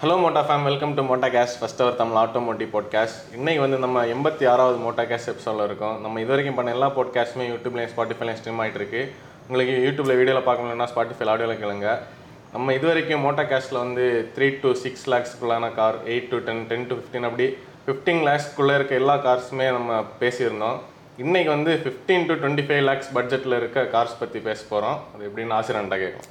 Hello Motta fam welcome to Motta case first our Tamil automotive podcast இன்னைக்கு வந்து நம்ம எண்பத்தி ஆறாவது மோட்டா கேஸ் எபிசோடில் இருக்கோம். நம்ம இது வரைக்கும் பண்ண எல்லா பாட்காஸ்ட்டுமே யூடியூப்லேயும் ஸ்பாட்டிஃபைலையும் ஸ்ட்ரீம் ஆகிட்டு இருக்கு. உங்களுக்கு யூடியூப்ல வீடியோவில் பார்க்கணும்னா ஸ்பாட்டிஃபை ஆடியோவில் கேளுங்க. நம்ம இது வரைக்கும் மோட்டா கேஸில் வந்து three to six லேக்ஸ்க்குள்ளான car eight to ten ten to fifteen அப்படி ஃபிஃப்டீன் லேக்ஸ்க்குள்ளே இருக்க எல்லா கார்ஸுமே நம்ம பேசியிருந்தோம். இன்னைக்கு வந்து fifteen to twenty five lakhs பட்ஜெட்டில் இருக்க கார்ஸ் பற்றி பேச போகிறோம் அது எப்படின்னு ஆசிரியன்ட்டா கேட்கும்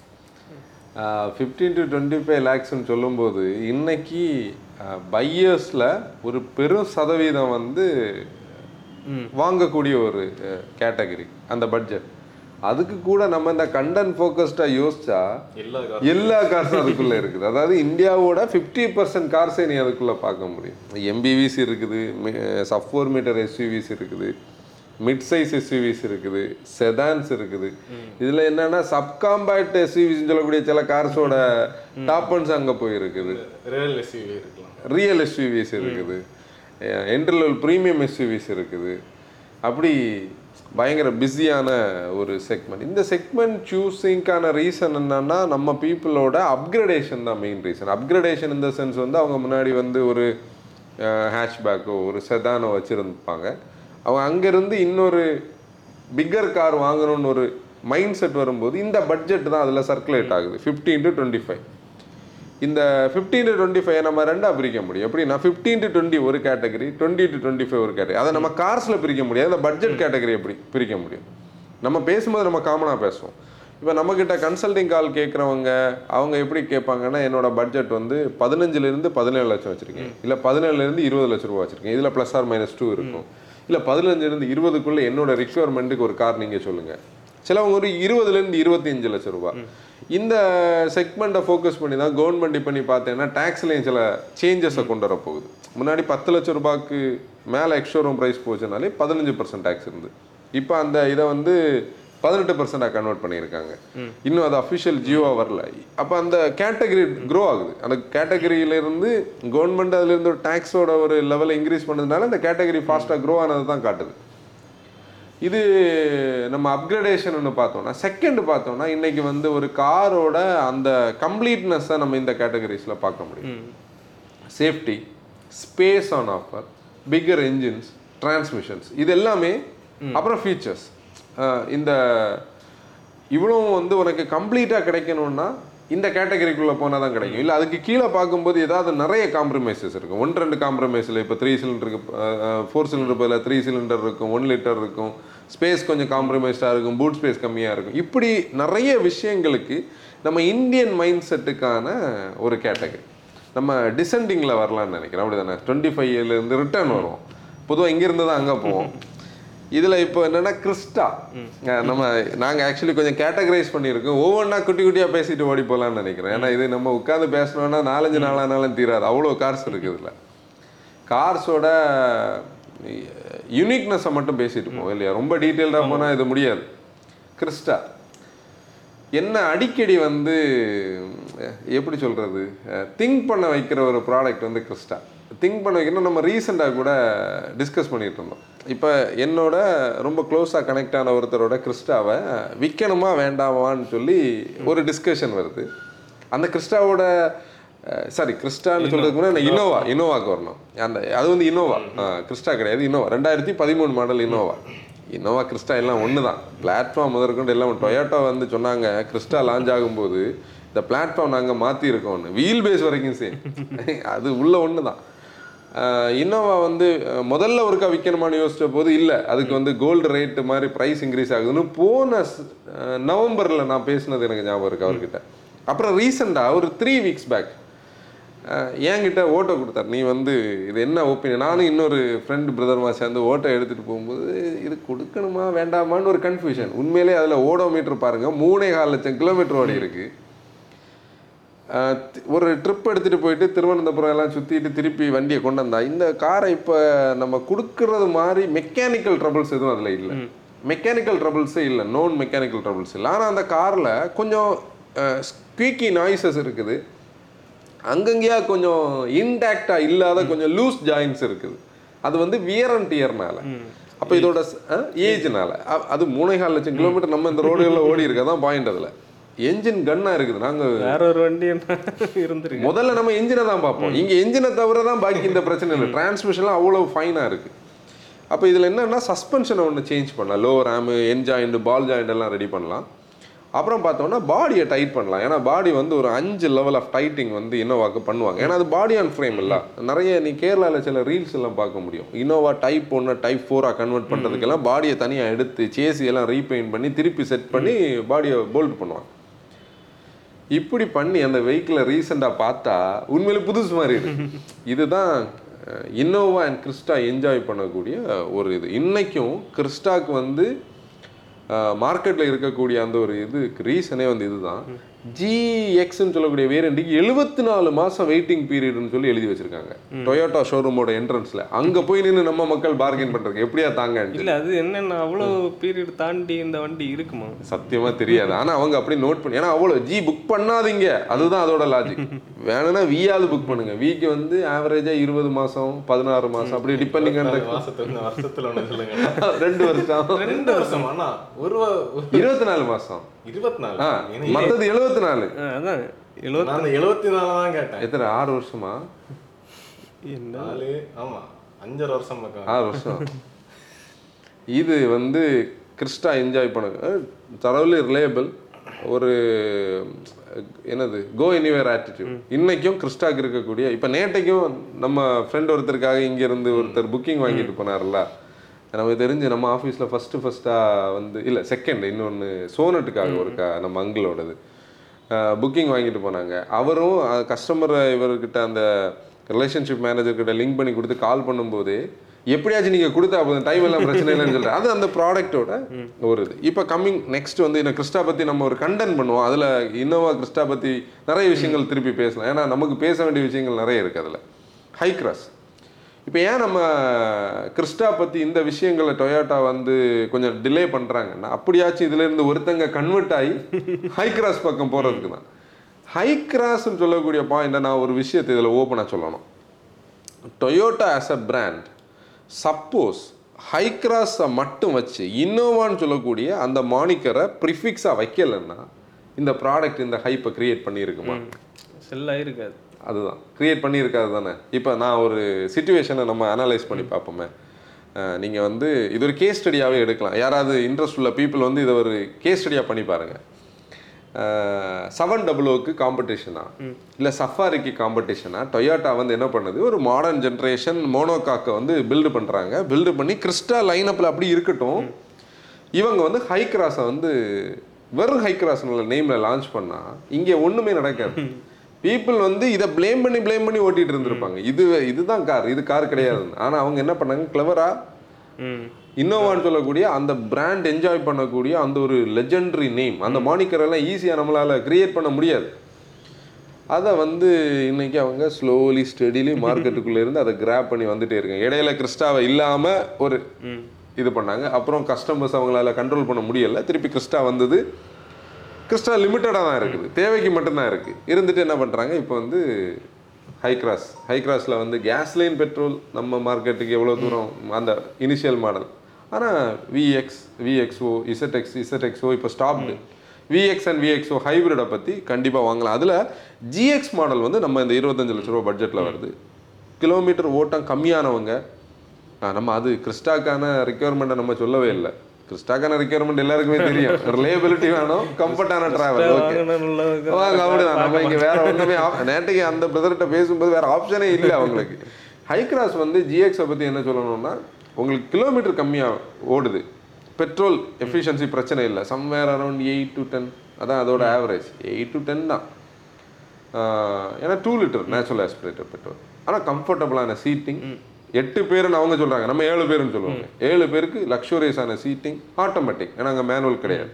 ஃபிஃப்டீன் டு டுவெண்ட்டி ஃபைவ் லேக்ஸ்னு சொல்லும்போது இன்னைக்கு பையர்ஸில் ஒரு பெரும் சதவீதம் வந்து வாங்கக்கூடிய ஒரு கேட்டகரி அந்த பட்ஜெட் அதுக்கு கூட நம்ம இந்த கண்டென்ட் ஃபோக்கஸ்டாக யோசிச்சா எல்லா கார்ஸும் அதுக்குள்ளே இருக்குது. அதாவது இந்தியாவோட ஃபிஃப்டி பர்சன்ட் கார்ஸை நீ அதுக்குள்ளே பார்க்க முடியும். எம்பிவிசி இருக்குது சப் ஃபோர் மீட்டர் எஸ்யூவிஸ் இருக்குது. மிட் சைஸ் எஸ்யூவிஸ் இருக்குது செதான்ஸ் இருக்குது. இதில் என்னன்னா சப்காம்பேக்ட் எஸ்யூவிஸ்னு சொல்லக்கூடிய சில கார்ஸோட டாப்பன்ஸ் அங்கே போயிருக்குது ரியல் எஸ்யூவி ரியல் எஸ்யூவிஸ் இருக்குது. என்ட்ரி லெவல் ப்ரீமியம் எஸ்யூவிஸ் இருக்குது. அப்படி பயங்கர பிஸியான ஒரு செக்மெண்ட் இந்த செக்மெண்ட் சூஸிங்க்கான ரீசன் என்னன்னா நம்ம பீப்புளோட அப்கிரடேஷன் தான் மெயின் ரீசன் அப்கிரடேஷன் இந்த சென்ஸ் வந்து அவங்க முன்னாடி வந்து ஒரு ஹேஷ்பேக்கோ ஒரு செதானோ வச்சுருந்துப்பாங்க. அவங்க அங்கேருந்து இன்னொரு பிக்கர் கார் வாங்கணும்னு ஒரு மைண்ட் செட் வரும்போது இந்த பட்ஜெட் தான் அதில் சர்க்குலேட் ஆகுது. ஃபிஃப்டீன் டு டுவெண்ட்டி ஃபைவ் இந்த ஃபிஃப்டீன் டு டுவெண்ட்டி ஃபைவ் நம்ம ரெண்டாக பிரிக்க முடியும். எப்படின்னா ஃபிஃப்டீன் டு டுவெண்ட்டி ஒரு category twenty to twenty five ஒரு கேட்டகரி அதை நம்ம கார்ஸில் பிரிக்க முடியாது. இந்த பட்ஜெட் கேட்டகரி எப்படி பிரிக்க முடியும்? நம்ம பேசும்போது நம்ம காமனாக பேசுவோம். இப்போ நம்மக்கிட்ட கன்சல்டிங் கால் கேட்குறவங்க அவங்க எப்படி கேட்பாங்கன்னா என்னோட பட்ஜெட் வந்து பதினஞ்சுலேருந்து பதினேழு லட்சம் வச்சுருக்கேன். இல்லை பதினேழுலேருந்து இருபது லட்ச ரூபா வச்சுருக்கேன். இதில் ப்ளஸ் ஆர் மைனஸ் டூ இருக்கும். இல்லை பதினஞ்சுலேருந்து இருபதுக்குள்ளே என்னோட ரிக்குவயர்மெண்ட்டுக்கு ஒரு கார் நீங்கள் சொல்லுங்கள் சிலவங்க ஒரு இருபதுலேருந்து இருபத்தஞ்சு லட்சம் ரூபாய் இந்த செக்மெண்ட்டை ஃபோக்கஸ் பண்ணி தான் கவர்மெண்ட் இப்போ நீ பார்த்தீங்கன்னா டேக்ஸ்லேயும் சில சேஞ்சஸை கொண்டு வர போகுது முன்னாடி பத்து லட்சம் ரூபாய்க்கு மேலே எக்ஸ்ஷோரூம் ப்ரைஸ் போச்சுனாலே பதினஞ்சு பர்சன்ட் டேக்ஸ் இருந்து இப்போ அந்த இதை வந்து பதினெட்டு பர்சன்டாக கன்வெர்ட் பண்ணியிருக்காங்க. இன்னும் அது அஃபிஷியல் ஜியோவாக வரல. அப்போ அந்த கேட்டகரி க்ரோ ஆகுது. அந்த கேட்டகரியிலேருந்து கவர்மெண்ட் அதுலேருந்து ஒரு டேக்ஸோட ஒரு லெவலை இன்க்ரீஸ் பண்ணதுனால இந்த கேட்டகரி ஃபாஸ்ட்டாக க்ரோ ஆனது தான் காட்டுது. இது நம்ம அப்கிரடேஷன் ஒன்று பார்த்தோம்னா செகண்ட் பார்த்தோம்னா இன்னைக்கு வந்து ஒரு காரோட அந்த கம்ப்ளீட்னஸை நம்ம இந்த கேட்டகரிஸில் பார்க்க முடியும். Safety space on offer bigger engines transmissions இது எல்லாமே அப்புறம் ஃபீச்சர்ஸ் இந்த இவ்வளோ வந்து உனக்கு கம்ப்ளீட்டாக கிடைக்கணும்னா இந்த கேட்டகரிக்குள்ளே போனால் தான் கிடைக்கும். இல்லை அதுக்கு கீழே பார்க்கும்போது ஏதாவது நிறைய காம்ப்ரமைசஸ் இருக்கும். ஒன்று ரெண்டு காம்ப்ரமைஸில் இப்போ த்ரீ சிலிண்டருக்கு ஃபோர் சிலிண்டர் பதில் த்ரீ சிலிண்டர் இருக்கும் ஒன் லிட்டர் இருக்கும். ஸ்பேஸ் கொஞ்சம் காம்ப்ரமைஸ்டாக இருக்கும் பூட் ஸ்பேஸ் கம்மியாக இருக்கும். இப்படி நிறைய விஷயங்களுக்கு நம்ம இந்தியன் மைண்ட் செட்டுக்கான ஒரு கேட்டகரி நம்ம டிசெண்டிங்கில் வரலான்னு நினைக்கிறேன். அப்படி தானே டுவெண்ட்டி ஃபைவ்லேருந்து ரிட்டர்ன் வரும் பொதுவாக இங்கேருந்து தான் அங்கே போவோம். இதில் இப்போ என்னென்னா கிறிஸ்டா. நம்ம நாங்கள் ஆக்சுவலி கொஞ்சம் கேட்டகரைஸ் பண்ணியிருக்கோம். ஒவ்வொன்றா குட்டி குட்டியாக பேசிட்டு ஓடி போகலான்னு நினைக்கிறேன். ஏன்னா இது நம்ம உட்காந்து பேசணும்னா நாலஞ்சு நாளானாலும் தீராது. அவ்வளோ கார்ஸ் இருக்குது இதில். கார்ஸோட யூனிக்னஸை மட்டும் பேசிட்டு போவோம் இல்லையா? ரொம்ப டீட்டெயில்டாக போனால் இது முடியாது. கிறிஸ்டா. என்ன அடிக்கடி வந்து எப்படி சொல்கிறது திங்க் பண்ண வைக்கிற ஒரு ப்ராடக்ட் வந்து கிறிஸ்டா. திங்க் பண்ண வைக்கணும் நம்ம ரீசெண்டாக கூட டிஸ்கஸ் பண்ணிட்டு இருந்தோம். இப்போ என்னோட ரொம்ப க்ளோஸாக கனெக்ட் ஆன ஒருத்தரோட கிறிஸ்டாவை விற்கணுமா வேண்டாமான்னு சொல்லி ஒரு டிஸ்கஷன் வருது. அந்த கிறிஸ்டாவோட சாரி கிறிஸ்டான்னு சொல்றதுக்கு முன்னாடி இனோவா இனோவாக்கு வரணும். அந்த அது வந்து இனோவா கிறிஸ்டா கிடையாது இனோவா ரெண்டாயிரத்தி பதிமூணு மாடல் இனோவா இனோவா கிறிஸ்டா எல்லாம் ஒன்று தான் பிளாட்ஃபார்ம் முதற்கொண்டு எல்லாம் டொயோட்டோ வந்து சொன்னாங்க கிறிஸ்டா லான்ச் ஆகும்போது இந்த பிளாட்ஃபார்ம் நாங்கள் மாற்றிருக்கோம்னு வீல் பேஸ் வரைக்கும் சேம் அது உள்ள ஒன்று தான் இன்னோவா வந்து முதல்ல ஒருக்கா விற்கணுமான்னு யோசிச்ச போது இல்லை. அதுக்கு வந்து கோல்டு ரேட்டு மாதிரி ப்ரைஸ் இன்க்ரீஸ் ஆகுதுன்னு போன நவம்பரில் நான் பேசினது எனக்கு ஞாபகம் இருக்கு அவர்கிட்ட. அப்புறம் ரீசெண்டாக ஒரு த்ரீ வீக்ஸ் பேக் என்கிட்ட ஓட்டோ கொடுத்தார். நீ வந்து இது என்ன ஒப்பீனியன் நானும் இன்னொரு ஃப்ரெண்டு பிரதர்மா சேர்ந்து ஓட்டோ எடுத்துகிட்டு போகும்போது இது கொடுக்கணுமா வேண்டாமான்னு ஒரு கன்ஃபியூஷன் உண்மையிலே அதில் ஓடோமீட்டர் பாருங்கள் மூணே கால் லட்சம் கிலோமீட்டர் ஓடி இருக்குது ஒரு ட்ரிப் எடுத்துகிட்டு போயிட்டு திருவனந்தபுரம் எல்லாம் சுற்றிட்டு திருப்பி வண்டியை கொண்டு வந்தா இந்த காரை இப்போ நம்ம கொடுக்கறது மாதிரி மெக்கானிக்கல் ட்ரபிள்ஸ் எதுவும் அதில் இல்லை. மெக்கானிக்கல் ட்ரபிள்ஸே இல்லை நோன் மெக்கானிக்கல் ட்ரபிள்ஸ் இல்லை. ஆனால் அந்த காரில் கொஞ்சம் ஸ்குவீக்கி நாய்ஸஸ் இருக்குது. அங்கங்கேயா கொஞ்சம் இன்டாக்டாக இல்லாத கொஞ்சம் லூஸ் ஜாயின்ஸ் இருக்குது. அது வந்து வியர் அண்ட் டியர்னால அப்ப இதோட ஏஜ்னால அது மூணே கால் லட்சம் கிலோமீட்டர் நம்ம இந்த ரோடுகளில் ஓடி இருக்க தான் பாயிண்ட் அதில். என்ஜின் கன்னா இருக்குது. நாங்க வேற ஒரு வண்டி என்ன இருந்திருக்கு? முதல்ல நம்ம என்ஜினை தான் பார்ப்போம். இங்க என்ஜினை தவிர தான் பாக்கி இந்த பிரச்சனை இல்லை. டிரான்ஸ்மிஷன்லாம் அவ்வளோ ஃபைனாக இருக்கு. அப்போ இதில் என்னன்னா சஸ்பென்ஷனை ஒன்று சேஞ்ச் பண்ணலாம். லோ ரேமு என் ஜாயிண்ட் பால் ஜாயிண்ட் எல்லாம் ரெடி பண்ணலாம். அப்புறம் பார்த்தோம்னா பாடியை டைட் பண்ணலாம். ஏன்னா பாடி வந்து ஒரு அஞ்சு லெவல் ஆஃப் டைட்டிங் வந்து இன்னோவாக்கு பண்ணுவாங்க. ஏன்னா அது பாடி ஆன் ஃப்ரேம் இல்ல. நிறைய நீ கேரளாவில் சில ரீல்ஸ் எல்லாம் பார்க்க முடியும். இன்னோவா டைப் ஒன்று டைப் ஃபோராக கன்வெர்ட் பண்ணுறதுக்கெல்லாம் பாடியை தனியாக எடுத்து சேசி எல்லாம் ரீபெயிண்ட் பண்ணி திருப்பி செட் பண்ணி பாடியை போல்ட் பண்ணுவாங்க. இப்படி பண்ணி அந்த வெஹிக்கிளை ரீசெண்டாக பார்த்தா உண்மையிலே புதுசு மாதிரி இருக்கு. இதுதான் இன்னோவா அண்ட் கிறிஸ்டா என்ஜாய் பண்ணக்கூடிய ஒரு இது. இன்னைக்கும் கிறிஸ்டாக்கு வந்து மார்க்கெட்டில் இருக்கக்கூடிய அந்த ஒரு இது ரீசனே வந்து இதுதான். ஜிஎக்ஸ்ன்னு சொல்லக்கூடிய வேரியண்ட்டுக்கு எழுபத்தி நாலு மாதம் வெயிட்டிங் பீரியட்னு சொல்லி எழுதி வச்சிருக்காங்க. டொயோட்டா ஷோரூமோட என்ட்ரன்ஸில் அங்கே போய் நின்று நம்ம மக்கள் பார்கெயின் பண்ணுறதுக்கு எப்படியா தாங்க இல்ல அது என்னன்னா அவ்வளவு பீரியட் தாண்டி இந்த வண்டி இருக்குமா? சத்தியமா தெரியாது. ஆனா அவங்க அப்படி நோட் பண்ணி ஏன்னா அவ்வளவு ஜி புக் பண்ணாதீங்க. அதுதான் அதோட லாஜிக் வேணும்னா வியாவது புக் பண்ணுங்க. விக்கு வந்து ஆவரேஜா இருபது மாசம் பதினாறு மாசம் அப்படி டிபெண்டிங் இந்த வருஷத்துல சொல்லுங்க. ரெண்டு வருஷம். ரெண்டு வருஷம். ஆனா ஒரு இருபத்தி நாலு மாசம். இருபத்தி நாலு. மத்தது எழுபத்தி நாலு. அதான் எழுபத்தி எழுபத்தி நாலு தான் கேட்டேன். எத்தனை ஆறு வருஷமா? நாலு ஆமா அஞ்சரை வருஷம் ஆறு வருஷம். இது வந்து கிறிஸ்டா என்ஜாய் பண்ண தரவுலி ரிலேபிள் ஒரு என்னது கோ எனிவேர் ஆட்டிடியூட் இன்னைக்கும் கிறிஸ்டாக்கு இருக்கக்கூடிய இப்போ நேட்டைக்கும் நம்ம ஃப்ரெண்ட் ஒருத்தருக்காக இங்கேருந்து ஒருத்தர் புக்கிங் வாங்கிட்டு போனார்ல நமக்கு தெரிஞ்சு நம்ம ஆஃபீஸில் ஃபஸ்ட்டு ஃபஸ்ட்டாக வந்து இல்லை செகண்ட் இன்னொன்று சோனட்டுக்காக ஒரு கா நம்ம அங்கிளோடது. புக்கிங் வாங்கிட்டு போனாங்க. அவரும் கஸ்டமர் இவர்கிட்ட அந்த ரிலேஷன்ஷிப் மேனேஜர் கிட்ட லிங்க் பண்ணி கொடுத்து கால் பண்ணும்போது எப்படியாச்சும் நீங்கள் கொடுத்தா போதும் டைம் எல்லாம் பிரச்சனை இல்லைன்னு சொல்லிட்டு. அது அந்த ப்ராடக்ட்டோட ஒரு இது இப்போ கம்மிங் நெக்ஸ்ட் வந்து இந்த கிறிஸ்டா பற்றி நம்ம ஒரு கண்டென்ட் பண்ணுவோம். அதில் இன்னோவா கிறிஸ்டா பற்றி நிறைய விஷயங்கள் திருப்பி பேசலாம். ஏன்னா நமக்கு பேச வேண்டிய விஷயங்கள் நிறைய இருக்குது அதில். ஹை கிராஸ் இப்போ ஏன் நம்ம கிறிஸ்டா பற்றி இந்த விஷயங்களை டொயோட்டா வந்து கொஞ்சம் டிலே பண்ணுறாங்கன்னா அப்படியாச்சும் இதுலேருந்து ஒருத்தங்க கன்வெர்ட் ஆகி ஹை கிராஸ் பக்கம் போகிறதுக்கு தான். ஹை கிராஸ்ன்னு சொல்லக்கூடிய பாயிண்ட்டை நான் ஒரு விஷயத்தை இதில் ஓப்பனாக சொல்லணும். Toyota as a brand suppose high கிராஸை மட்டும் வச்சு இன்னோவான்னு சொல்லக்கூடிய அந்த மானிக்கரை ப்ரிஃபிக்ஸாக வைக்கலைன்னா இந்த ப்ராடக்ட் இந்த ஹைப்பை க்ரியேட் பண்ணியிருக்குமா? செல்லாக இருக்காது அதுதான். கிரியேட் பண்ணியிருக்காது தானே. இப்போ நான் ஒரு சுச்சுவேஷனை நம்ம அனலைஸ் பண்ணி பார்ப்போமே. நீங்கள் வந்து இது ஒரு கேஸ் ஸ்டடியாகவே எடுக்கலாம். யாராவது இன்ட்ரெஸ்ட் உள்ள பீப்புள் வந்து இதை ஒரு கேஸ் ஸ்டடியாக பண்ணி பாருங்க. செவன் டபுள் காம்படிஷனா இல்லை சஃபாரிக்கு காம்படிஷனா டொயோட்டா வந்து என்ன பண்ணுது? ஒரு மாடர்ன் ஜென்ரேஷன் மோனோகாக்கை வந்து பில்டு பண்ணுறாங்க பில்டு பண்ணி கிறிஸ்டா லைனப்பில் அப்படி இருக்கட்டும். இவங்க வந்து ஹை கிராஸை வந்து வெறும் ஹை கிராஸ்னுள்ள நேமில் லான்ச் பண்ணால் இங்கே ஒன்றுமே நடக்காது. பீப்புள் வந்து இதை ப்ளேம் பண்ணி ப்ளேம் பண்ணி ஓட்டிட்டு இருந்திருப்பாங்க. இது இதுதான் கார் இது கார் கிடையாது. ஆனால் அவங்க என்ன பண்ணாங்க? கிளவராக ம். இன்னோவான்னு சொல்லக்கூடிய அந்த பிராண்ட் என்ஜாய் பண்ணக்கூடிய அந்த ஒரு லெஜெண்டரி நேம் அந்த மானிக்கர் எல்லாம் ஈஸியாக நம்மளால கிரியேட் பண்ண முடியாது. அதை வந்து இன்னைக்கு அவங்க ஸ்லோலி ஸ்டெடிலி மார்க்கெட்டுக்குள்ளே இருந்து அதை கிராப் பண்ணி வந்துட்டே இருக்காங்க. இடையில கிறிஸ்டாவை இல்லாமல் ஒரு இது பண்ணாங்க. அப்புறம் கஸ்டமர்ஸ் அவங்களால கண்ட்ரோல் பண்ண முடியல. திருப்பி கிறிஸ்டா வந்தது. கிறிஸ்டா லிமிட்டடாக தான் இருக்குது. தேவைக்கு மட்டும்தான் இருக்குது இருந்துட்டு என்ன பண்ணுறாங்க இப்போ வந்து ஹை கிராஸ் ஹை கிராஸில் வந்து கேஸ்லைன் பெட்ரோல் நம்ம மார்க்கெட்டுக்கு எவ்வளோ தூரம் அந்த இனிஷியல் மாடல் ஆனால் VX VX O ZX ZX O இப்போ stopped VX and VX O ஹைப்ரிடை பற்றி கண்டிப்பாக வாங்கலாம். அதில் ஜிஎக்ஸ் மாடல் வந்து நம்ம இந்த இருபத்தஞ்சு லட்ச ரூபா பட்ஜெட்டில் வருது. கிலோமீட்டர் ஓட்டம் கம்மியானவங்க நம்ம அது கிறிஸ்டாக்கான ரெக்யர்மெண்ட்டை நம்ம சொல்லவே இல்லை. கிறிஸ்டாக்கான ரெக்யர்மெண்ட் எல்லாருக்குமே தெரியும். ரிலேபிலிட்டி வேணும் கம்ஃபர்டான டிராவல் ஓகே அப்படிதான். நம்ம இங்க வேற op- நேற்றுக்கு அந்த பிரதர்கிட்ட பேசும்போது வேற ஆப்ஷனே இல்லை அவங்களுக்கு. ஹை கிராஸ் வந்து ஜிஎக்ஸை பத்தி என்ன சொல்லணும்னா உங்களுக்கு கிலோமீட்டர் கம்மியா ஓடுது. பெட்ரோல் எஃபிஷியன்சி பிரச்சனை இல்லை. Somewhere around eight to ten அதான் அதோட ஆவரேஜ் எயிட் டு டென் தான். ஏன்னா two litre natural aspirator petrol ஆனால் கம்ஃபர்டபுளான சீட்டிங் எட்டு பேருன்னு அவங்க சொல்றாங்க. நம்ம ஏழு பேருன்னு சொல்லுவாங்க. ஏழு பேருக்கு லக்ஸூரியஸான சீட்டிங் ஆட்டோமேட்டிக் ஏன்னா அங்கே மேனுவல் கிடையாது.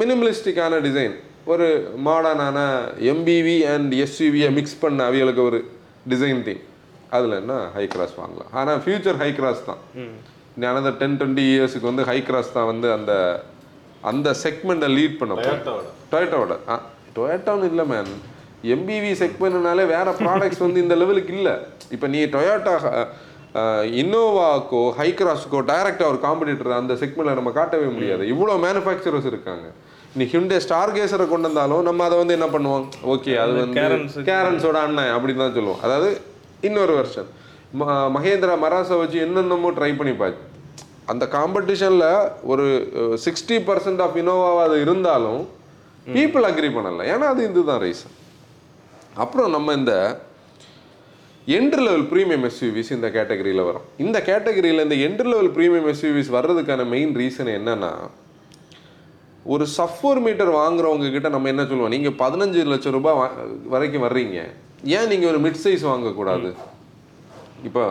மினிமலிஸ்டிக்கான டிசைன் ஒரு மாடர்னான எம்பிவி அண்ட் எஸ்யூவியை மிக்ஸ் பண்ண அவிகளுக்கு ஒரு டிசைன் தீம் அதில் என்ன? ஹை கிராஸ் வாங்கலாம். ஆனால் ஃபியூச்சர் ஹை கிராஸ் தான். அந்த டென் டுவெண்ட்டி இயர்ஸுக்கு வந்து ஹை கிராஸ் தான் வந்து அந்த அந்த செக்மெண்ட்டை லீட் பண்ண டொயேட்டோட ஆ டொயேட்டோன்னு இல்லை மேன் எம்பிவி செக்மெண்ட்னாலே வேற ப்ராடக்ட்ஸ் வந்து இந்த லெவலுக்கு இல்லை. இப்போ நீ டொயோட்டா இன்னோவாக்கோ ஹை கிராஸ்க்கோ டைரக்டாக ஒரு காம்படிட்டர் அந்த செக்மெண்ட்டில் நம்ம காட்டவே முடியாது. இவ்வளோ மேனுஃபேக்சரர்ஸ் இருக்காங்க. நீ ஹிண்டே ஸ்டார் கேசரை கொண்டு வந்தாலும் நம்ம அதை வந்து என்ன பண்ணுவோம்? ஓகே அது வந்து கேரன்ஸோட அண்ணன் அப்படின்னு தான் சொல்லுவோம். அதாவது இன்னொரு வெர்ஷன் மகேந்திரா மராசை வச்சு என்னென்னமோ ட்ரை பண்ணி பார்த்து அந்த காம்படிஷனில் ஒரு சிக்ஸ்டி பர்சன்ட் ஆஃப் இனோவாவாக அது இருந்தாலும் பீப்புள் அக்ரி பண்ணல. ஏன்னா அது இதுதான் ரீசன் அப்புறம் நம்ம இந்த என்ட்ரி லெவல் ப்ரீமியம் எஸ்யூவிஸ் இந்த கேட்டகரியில் வரும். இந்த கேட்டகரியில் இந்த என்ட்ரி லெவல் ப்ரீமியம் எஸ்யூவிஸ் வர்றதுக்கான மெயின் ரீசன் என்னென்னா ஒரு சஃபோர் மீட்டர் வாங்குறவங்க கிட்ட நம்ம என்ன சொல்லுவோம்? நீங்கள் பதினஞ்சு லட்சம் ரூபாய் வரைக்கும் வர்றீங்க. ஏன் நீங்கள் ஒரு மிட் சைஸ் வாங்கக்கூடாது? இப்போ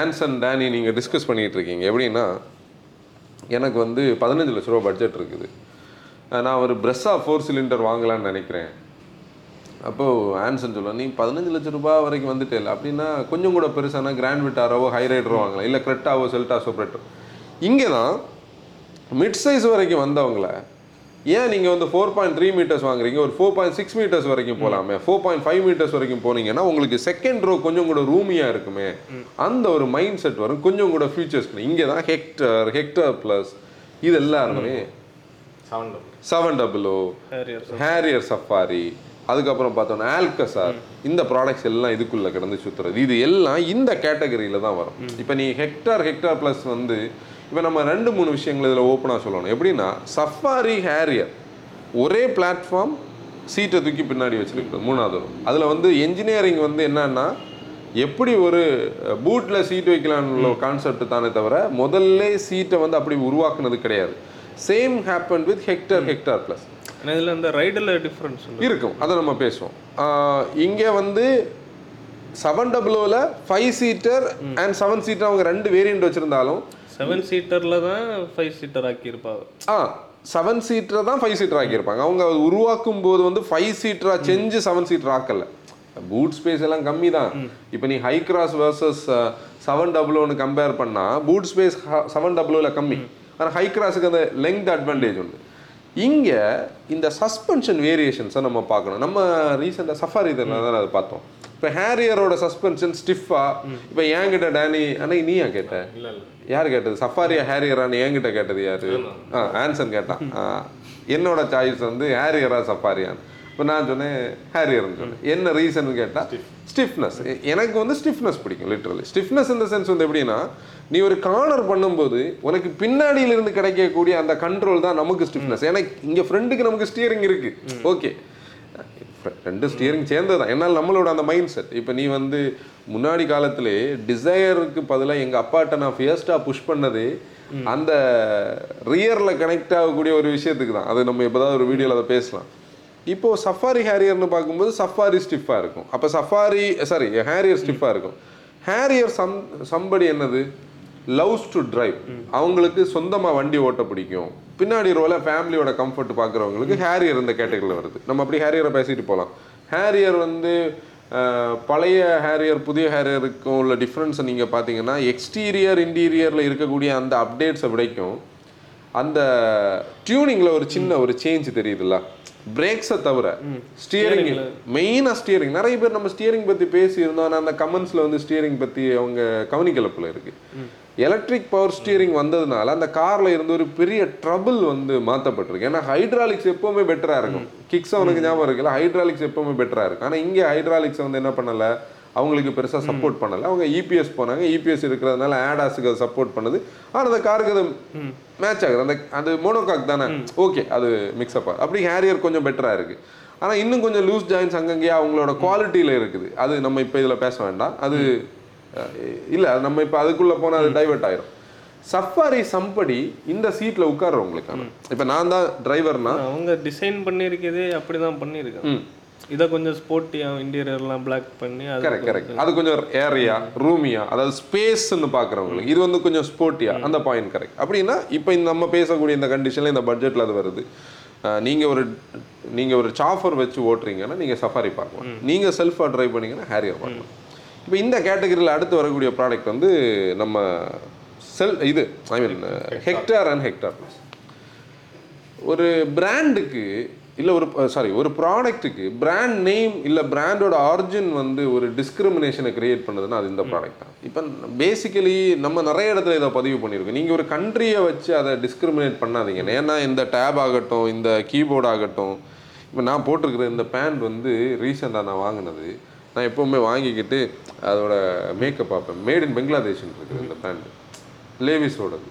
ஆன்சன் டேனி நீங்கள் டிஸ்கஸ் பண்ணிட்டு இருக்கீங்க எப்படின்னா எனக்கு வந்து பதினஞ்சு லட்ச ரூபா பட்ஜெட் இருக்குது. நான் ஒரு பிரெஸ்ஸா ஃபோர் சிலிண்டர் வாங்கலாம்னு நினைக்கிறேன். அப்போது ஆன்சன் சொல்லுவேன் நீ பதினஞ்சு லட்ச ரூபாய் வரைக்கும் வந்துட்டே அப்படின்னா கொஞ்சம் கூட பெருசானா கிராண்ட் விட்டாரோ ஹைரைடரோ வாங்கலாம். இல்லை கிரெட்டாவோ செல்டாஸோ பிரெட்டோ இங்கே தான் மிட் சைஸ் வரைக்கும் வந்தவங்கள ஏன் நீங்கள் வந்து ஃபோர் பாயிண்ட் த்ரீ மீட்டர்ஸ் வாங்குறீங்க? ஒரு ஃபோர் பாயிண்ட் சிக்ஸ் மீட்டர்ஸ் வரைக்கும் போகலாமே ஃபோர் பாயிண்ட் ஃபைவ் மீட்டர்ஸ் வரைக்கும் போனீங்கன்னா உங்களுக்கு செகண்ட் ரோ கொஞ்சம் கூட ரூமியாக இருக்குமே. அந்த ஒரு மைண்ட் செட் வரும். கொஞ்சம் கூட ஃபியூச்சர்ஸ் இங்கே தான் ஹெக்டர் ஹெக்டர் ப்ளஸ் இது எல்லாருமே seven double O Harrier Safari அதுக்கப்புறம் பார்த்தோன்னா ஆல்கசார் இந்த ப்ராடக்ட்ஸ் எல்லாம் இதுக்குள்ள கிடந்து சுத்துறது. இது எல்லாம் இந்த கேட்டகரியில தான் வரும். இப்போ நீ ஹெக்டார் ஹெக்டார் ப்ளஸ் வந்து இப்போ நம்ம ரெண்டு மூணு விஷயங்கள் இதில் ஓப்பனாக சொல்லணும். எப்படின்னா சஃபாரி ஹேரியர் ஒரே பிளாட்ஃபார்ம் சீட்டை தூக்கி பின்னாடி வச்சிருக்குது மூணாவது அதில் வந்து என்ஜினியரிங் வந்து என்னன்னா எப்படி ஒரு பூட்டில் சீட் வைக்கலாம்னு கான்செப்ட் தானே தவிர முதல்ல சீட்டை வந்து அப்படி உருவாக்குனது கிடையாது. Same happen with Hector Hector plus ஆனால் இதில் இந்த ரைடில் டிஃப்ரென்ஸ் இருக்கும். அதை நம்ம பேசுவோம். இங்க வந்து seven டபுளோவில் five seater and seven seater அவங்க ரெண்டு வேரியண்ட் வச்சிருந்தாலும் செவன் சீட்டரில் தான் ஃபைவ் சீட்டர் ஆக்கியிருப்பாங்க. ஆ செவன் சீட்டரை தான் ஃபைவ் சீட்டர் ஆக்கியிருப்பாங்க. அவங்க உருவாக்கும் போது வந்து ஃபைவ் சீட்டரா செஞ்சு செவன் சீட்டர் ஆக்கல. பூட் ஸ்பேஸ் எல்லாம் கம்மி தான். இப்போ நீ high cross versus seven double ஒன்று கம்பேர் பண்ணா பூட் ஸ்பேஸ் செவன் டபுள் கம்மி. ஆனால் ஹை கிராஸுக்கு அந்த லெங்த் அட்வான்டேஜ் உண்டு. இங்க இந்த சஸ்பென்ஷன் வேரியேஷன்ஸை நம்ம பார்க்கணும். நம்ம ரீசெண்டாக சஃபாரி தான் அதை பார்த்தோம். இப்போ ஹேரியரோட சஸ்பென்ஷன் ஸ்டிஃபா இப்போ என்கிட்ட டேனி அன்னைக்கு நீயா கேட்ட? யார் கேட்டது? சஃபாரியா ஹேரியரான்னு என்கிட்ட கேட்டது யாரு? ஆ ஆன்சர் கேட்டான் என்னோட சாய்ஸ் வந்து ஹேரியரா சஃபாரியான்னு இப்போ நான் சொன்னேன் ஹேரியர்னு சொன்னேன். என்ன ரீசன் கேட்டா ஸ்டிஃப்னஸ் எனக்கு வந்து ஸ்டிஃப்னஸ் பிடிக்கும் லிட்ரலி ஸ்டிஃப்னஸ் இந்த சென்ஸ் வந்து எப்படின்னா நீ ஒரு கார்னர் பண்ணும்போது உனக்கு பின்னாடியில இருந்து கிடைக்கக்கூடிய அந்த கண்ட்ரோல் தான் நமக்கு ஸ்டிஃப்னஸ் ஏன்னா இங்க ஃப்ரண்ட்டுக்கு நமக்கு ஸ்டியரிங் இருக்கு. ஓகே ரெண்டு ஸ்டியரிங் சேர்ந்தது தான் என்னால் நம்மளோட அந்த மைண்ட் செட் இப்போ நீ வந்து முன்னாடி காலத்திலே டிசையருக்கு பதிலாக எங்கள் அப்பாட்ட நான் ஃபியஸ்டாக புஷ் பண்ணது அந்த ரியரில் கனெக்ட் ஆகக்கூடிய ஒரு விஷயத்துக்கு தான். அது நம்ம எப்போதாவது ஒரு வீடியோவில் அதை பேசலாம். இப்போ சஃபாரி ஹேரியர்னு பார்க்கும்போது சஃபாரி ஸ்டிஃபாக இருக்கும். அப்போ சஃபாரி சாரி ஹேரியர் ஸ்டிஃபாக இருக்கும். ஹேரியர் சம் சம்படி என்னது? Loves to drive. அவங்களுக்கு சொந்தமாக வண்டி ஓட்ட பிடிக்கும். பின்னாடி ரோல ஃபேமிலியோட கம்ஃபர்ட் பார்க்குறவங்களுக்கு ஹேரியர் இந்த கேட்டகரியில் வருது. நம்ம அப்படி ஹேரியரை பேசிட்டு போகலாம் ஹேரியர் வந்து பழைய ஹேரியர் புதிய ஹேரியருக்கும் உள்ள டிஃப்ரென்ஸை நீங்கள் பார்த்தீங்கன்னா எக்ஸ்டீரியர் இன்டீரியரில் இருக்கக்கூடிய அந்த அப்டேட்ஸை விடைக்கும். அந்த டியூனிங்கில் ஒரு சின்ன ஒரு சேஞ்ச் தெரியுதுல்ல? பிரேக்ஸை தவிர ஸ்டியரிங் மெயினாக ஸ்டியரிங் நிறைய பேர் நம்ம ஸ்டியரிங் பற்றி பேசியிருந்தோம். ஆனால் அந்த கமெண்ட்ஸில் வந்து ஸ்டியரிங் பற்றி அவங்க கவனிக்கலப்பில் இருக்கு. எலக்ட்ரிக் பவர் ஸ்டியரிங் வந்ததுனால அந்த காரில் இருந்து ஒரு பெரிய ட்ரபிள் வந்து மாற்றப்பட்டிருக்கு ஏன்னா ஹைட்ராலிக்ஸ் எப்பவுமே பெட்டராக இருக்கும். கிக்ஸ் அவனுக்கு ஞாபகம் இருக்குல்ல? ஹைட்ராலிக்ஸ் எப்பவுமே பெட்டராக இருக்கும். ஆனால் இங்கே ஹைட்ராலிக்ஸ் வந்து என்ன பண்ணலை? அவங்களுக்கு பெருசாக சப்போர்ட் பண்ணலை. அவங்க இபிஎஸ் போனாங்க. இபிஎஸ் இருக்கிறதுனால ஆடாஸுக்கு அது சப்போர்ட் பண்ணுது. ஆனால் அந்த காருக்கு அது மேட்ச் ஆகுது. அந்த அது மோனோகாக் தானே? ஓகே அது மிக்ஸ்அப் அப்படி ஹேரியர் கொஞ்சம் பெட்டராக இருக்கு. ஆனால் இன்னும் கொஞ்சம் லூஸ் ஜாயின்ஸ் அங்கங்கேயே அவங்களோட குவாலிட்டியில் இருக்குது. அது நம்ம இப்போ இதில் பேச வேண்டாம். அது இல்ல நம்ம இப்போ அதுக்குள்ள போனால் அது டைவர்ட் ஆயிரும். சஃபாரி சம்படி இந்த சீட்ல உட்கார்றவங்களுக்கு இப்போ நான் தான் டிரைவர்னா அவங்க டிசைன் பண்ணியிருக்கதே அப்படி தான் பண்ணியிருக்காங்க. ம். இதை கொஞ்சம் ஸ்போர்ட்டியாக இன்டீரியர்லாம் பிளாக் பண்ணி கரெக்ட் கரெக்ட் அது கொஞ்சம் ஏரியா ரூமியா அதாவது ஸ்பேஸ்ன்னு பார்க்குறவங்களுக்கு. இது வந்து கொஞ்சம் ஸ்போர்ட்டியா அந்த பாயிண்ட் கரெக்ட் அப்படின்னா இப்போ இந்த நம்ம பேசக்கூடிய இந்த கண்டிஷனில் இந்த பட்ஜெட்டில் அது வருது. அஹ் நீங்க ஒரு நீங்க ஒரு சாஃபர் வச்சு ஓட்டுறீங்கன்னா நீங்க சஃபாரி பார்க்கலாம். நீங்க செல்ஃபாக டிரைவ் பண்ணீங்கன்னா ஹேரியர் பார்க்கலாம். இப்போ இந்த கேட்டகரியில் அடுத்து வரக்கூடிய ப்ராடக்ட் வந்து நம்ம செல் இது I mean Hector and Hector plus ஒரு பிராண்டுக்கு இல்லை ஒரு சாரி ஒரு ப்ராடக்ட்டுக்கு பிராண்ட் நேம் இல்லை பிராண்டோட ஆரிஜின் வந்து ஒரு டிஸ்கிரிமினேஷனை கிரியேட் பண்ணுதுன்னா அது இந்த ப்ராடக்ட் தான். இப்போ பேசிக்கலி நம்ம நிறைய இடத்துல இதை பதிவு பண்ணியிருக்கோம். நீங்கள் ஒரு கண்ட்ரியை வச்சு அதை டிஸ்கிரிமினேட் பண்ணாதீங்க. ஏன்னா இந்த டேப் ஆகட்டும் இந்த கீபோர்ட் ஆகட்டும் இப்போ நான் போட்டிருக்கிற இந்த பேண்ட் வந்து ரீசெண்டாக நான் வாங்கினது. நான் எப்போவுமே வாங்கிக்கிட்டு அதோட மேக்கப் பார்ப்பேன். மேட் இன் பெங்களாதேஷ்னு இருக்குது இந்த பேண்ட் லேவிஸோடது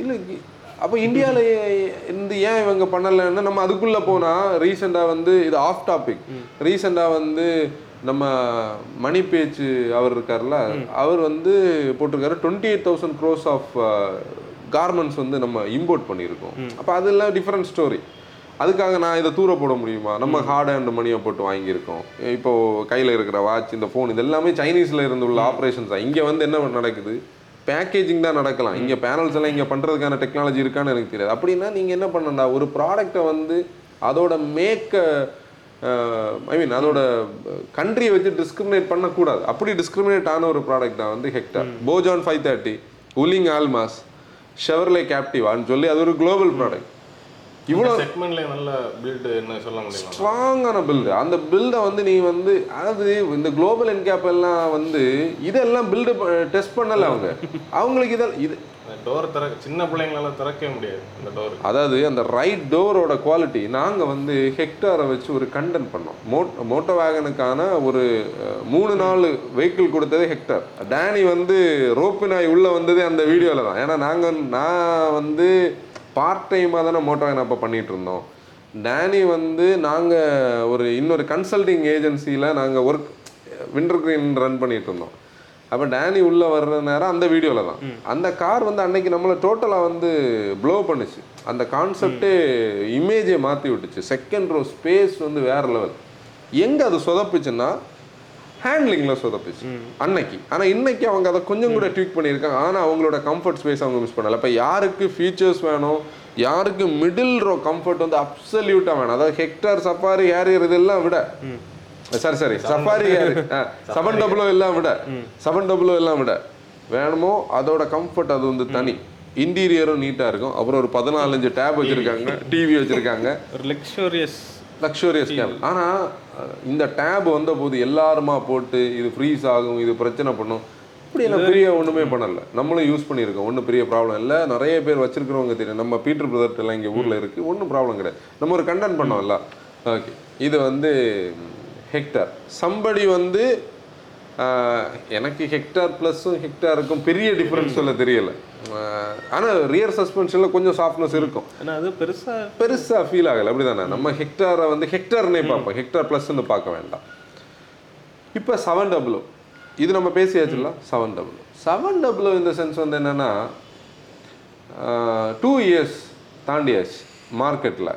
இல்லை அப்போ இந்தியாவில் இருந்து ஏன் இவங்க பண்ணலைன்னு நம்ம அதுக்குள்ளே போனால் ரீசெண்டாக வந்து இது ஆஃப் டாபிக் ரீசெண்டாக வந்து நம்ம மணி பேச்சு அவர் இருக்கார்ல அவர் வந்து போட்டிருக்காரு. Twenty eight thousand crores of garments வந்து நம்ம இம்போர்ட் பண்ணியிருக்கோம். அப்போ அதெல்லாம் டிஃப்ரெண்ட் ஸ்டோரி அதுக்காக நான் இதை தூர போட முடியுமா? நம்ம ஹார்ட் அண்ட் மணியை போட்டு வாங்கியிருக்கோம். இப்போ கையில் இருக்கிற வாட்ச் இந்த ஃபோன் இது எல்லாமே சைனீஸில் இருந்து உள்ள ஆப்ரேஷன்ஸ் தான் இங்கே வந்து என்ன நடக்குது? பேக்கேஜிங் தான் நடக்கலாம். இங்கே பேனல்ஸ் எல்லாம் இங்கே பண்ணுறதுக்கான டெக்னாலஜி இருக்கான்னு எனக்கு தெரியாது. அப்படின்னா நீங்கள் என்ன பண்ணண்டா ஒரு ப்ராடக்ட்டை வந்து அதோட மேக்க ஐ மீன் அதோட கண்ட்ரியை வச்சு டிஸ்கிரிமினேட் பண்ணக்கூடாது. அப்படி டிஸ்கிரிமினேட் ஆன ஒரு ப்ராடக்ட் தான் வந்து Hector Baojun five thirty Wuling Almaz Chevrolet கேப்டிவான்னு சொல்லி அது ஒரு குளோபல் ப்ராடக்ட் இவ்வளோ செக்மெண்ட்ல நல்ல பில்டு என்ன சொல்ல முடியுமா? ஸ்ட்ராங்கான பில்டு அந்த பில்டை வந்து நீ வந்து அதாவது இந்த குளோபல் என்கேப் எல்லாம் வந்து இதெல்லாம் பில்டு டெஸ்ட் பண்ணல அவங்க. அவங்களுக்கு இதை இது டோர் திற சின்ன பிள்ளைங்களால திறக்கவே முடியாது அந்த டோர் அதாவது அந்த ரைட் டோரோட குவாலிட்டி நாங்கள் வந்து ஹெக்டாரை வச்சு ஒரு கண்டென்ட் பண்ணோம். மோட் மோட்டோ வேகனுக்கான ஒரு மூணு நாலு வெஹிக்கிள் கொடுத்ததே ஹெக்டார் டேனி வந்து ரோப்பு நாய் உள்ளே வந்ததே அந்த வீடியோவில் தான். ஏன்னா நாங்கள் நான் வந்து பார்ட் டைமாக தானே மோட்டோ வேகன் அப்போ பண்ணிட்டு இருந்தோம். டேனி வந்து நாங்கள் ஒரு இன்னொரு கன்சல்டிங் ஏஜென்சியில் நாங்கள் ஒர்க் விண்டர் கிரீன் ரன் பண்ணிட்டு இருந்தோம். அப்போ டேனி உள்ள வர்ற நேரம் அந்த வீடியோவில் தான். அந்த கார் வந்து அன்னைக்கு நம்மளை டோட்டலாக வந்து ப்ளோ பண்ணுச்சு. அந்த கான்செப்டே இமேஜை மாற்றி விட்டுச்சு. செகண்ட் ரோ ஸ்பேஸ் வந்து வேற லெவல் எங்கே அது சொதப்புச்சுன்னா ஹேண்ட்லிங்கில் சொதப்புச்சு. அன்னைக்கு. ஆனால் இன்னைக்கு அவங்க அதை கொஞ்சம் கூட ட்வீக் பண்ணியிருக்காங்க. ஆனால் அவங்களோட கம்ஃபர்ட் ஸ்பேஸ் அவங்க மிஸ் பண்ணல. இப்போ யாருக்கு ஃபீச்சர்ஸ் வேணும்? யாருக்கு மிடில் ரோ கம்ஃபர்ட் வந்து அப்சல்யூட்டாக வேணும்? அதாவது ஹெக்டார் சஃபாரி ஹேரியர் இதெல்லாம் விட. சரி சரி. சஃபாரி செவன் டபுளோ எல்லாம் விட. செவன் டபுளோ எல்லாம் விட. வேணுமோ அதோட கம்ஃபர்ட் அது வந்து தனி. இன்டீரியரும் நீட்டாக இருக்கும். அப்புறம் ஒரு பதினாலஞ்சு டேப் வச்சுருக்காங்க. டிவி வச்சுருக்காங்க. ஒரு லக்ஸூரியஸ் லக்ஸூரியஸ் கேம் ஆனால் இந்த டேப் வந்த போது எல்லாருமா போட்டு இது ஃப்ரீஸ் ஆகும் இது பிரச்சனை பண்ணும். இப்படி எல்லாம் பெரிய ஒன்றுமே பண்ணல. நம்மளும் யூஸ் பண்ணியிருக்கோம். ஒன்றும் பெரிய ப்ராப்ளம் இல்லை. நிறைய பேர் வச்சிருக்கிறவங்க தெரியும். நம்ம பீட்டர் பிரதர்ட் எல்லாம் இங்கே ஊரில் இருக்குது ஒன்றும் ப்ராப்ளம் கிடையாது. நம்ம ஒரு கண்டென்ட் பண்ணோம்ல. ஓகே இது வந்து ஹெக்டார் சம்படி வந்து எனக்கு ஹெக்டார் ப்ளஸ்ஸும் ஹெக்டாருக்கும் பெரிய டிஃப்ரென்ஸ் சொல்ல தெரியல. ஆனால் ரியர் சஸ்பென்ஷனில் கொஞ்சம் சாஃப்ட்னஸ் இருக்கும். ஆனா அது பெருசா பெருசாக ஃபீல் ஆகலை. அப்படிதானே? நம்ம ஹெக்டாரை வந்து ஹெக்டார்னே பார்ப்போம். ஹெக்டார் ப்ளஸ்ன்னு பார்க்க வேண்டாம். இப்போ செவன் டபுள் இது நம்ம பேசியாச்சுல செவன் டபுள் செவன் டபுள் இந்த சென்ஸ் வந்து என்னன்னா டூ இயர்ஸ் தாண்டியாச்சு மார்க்கெட்டில்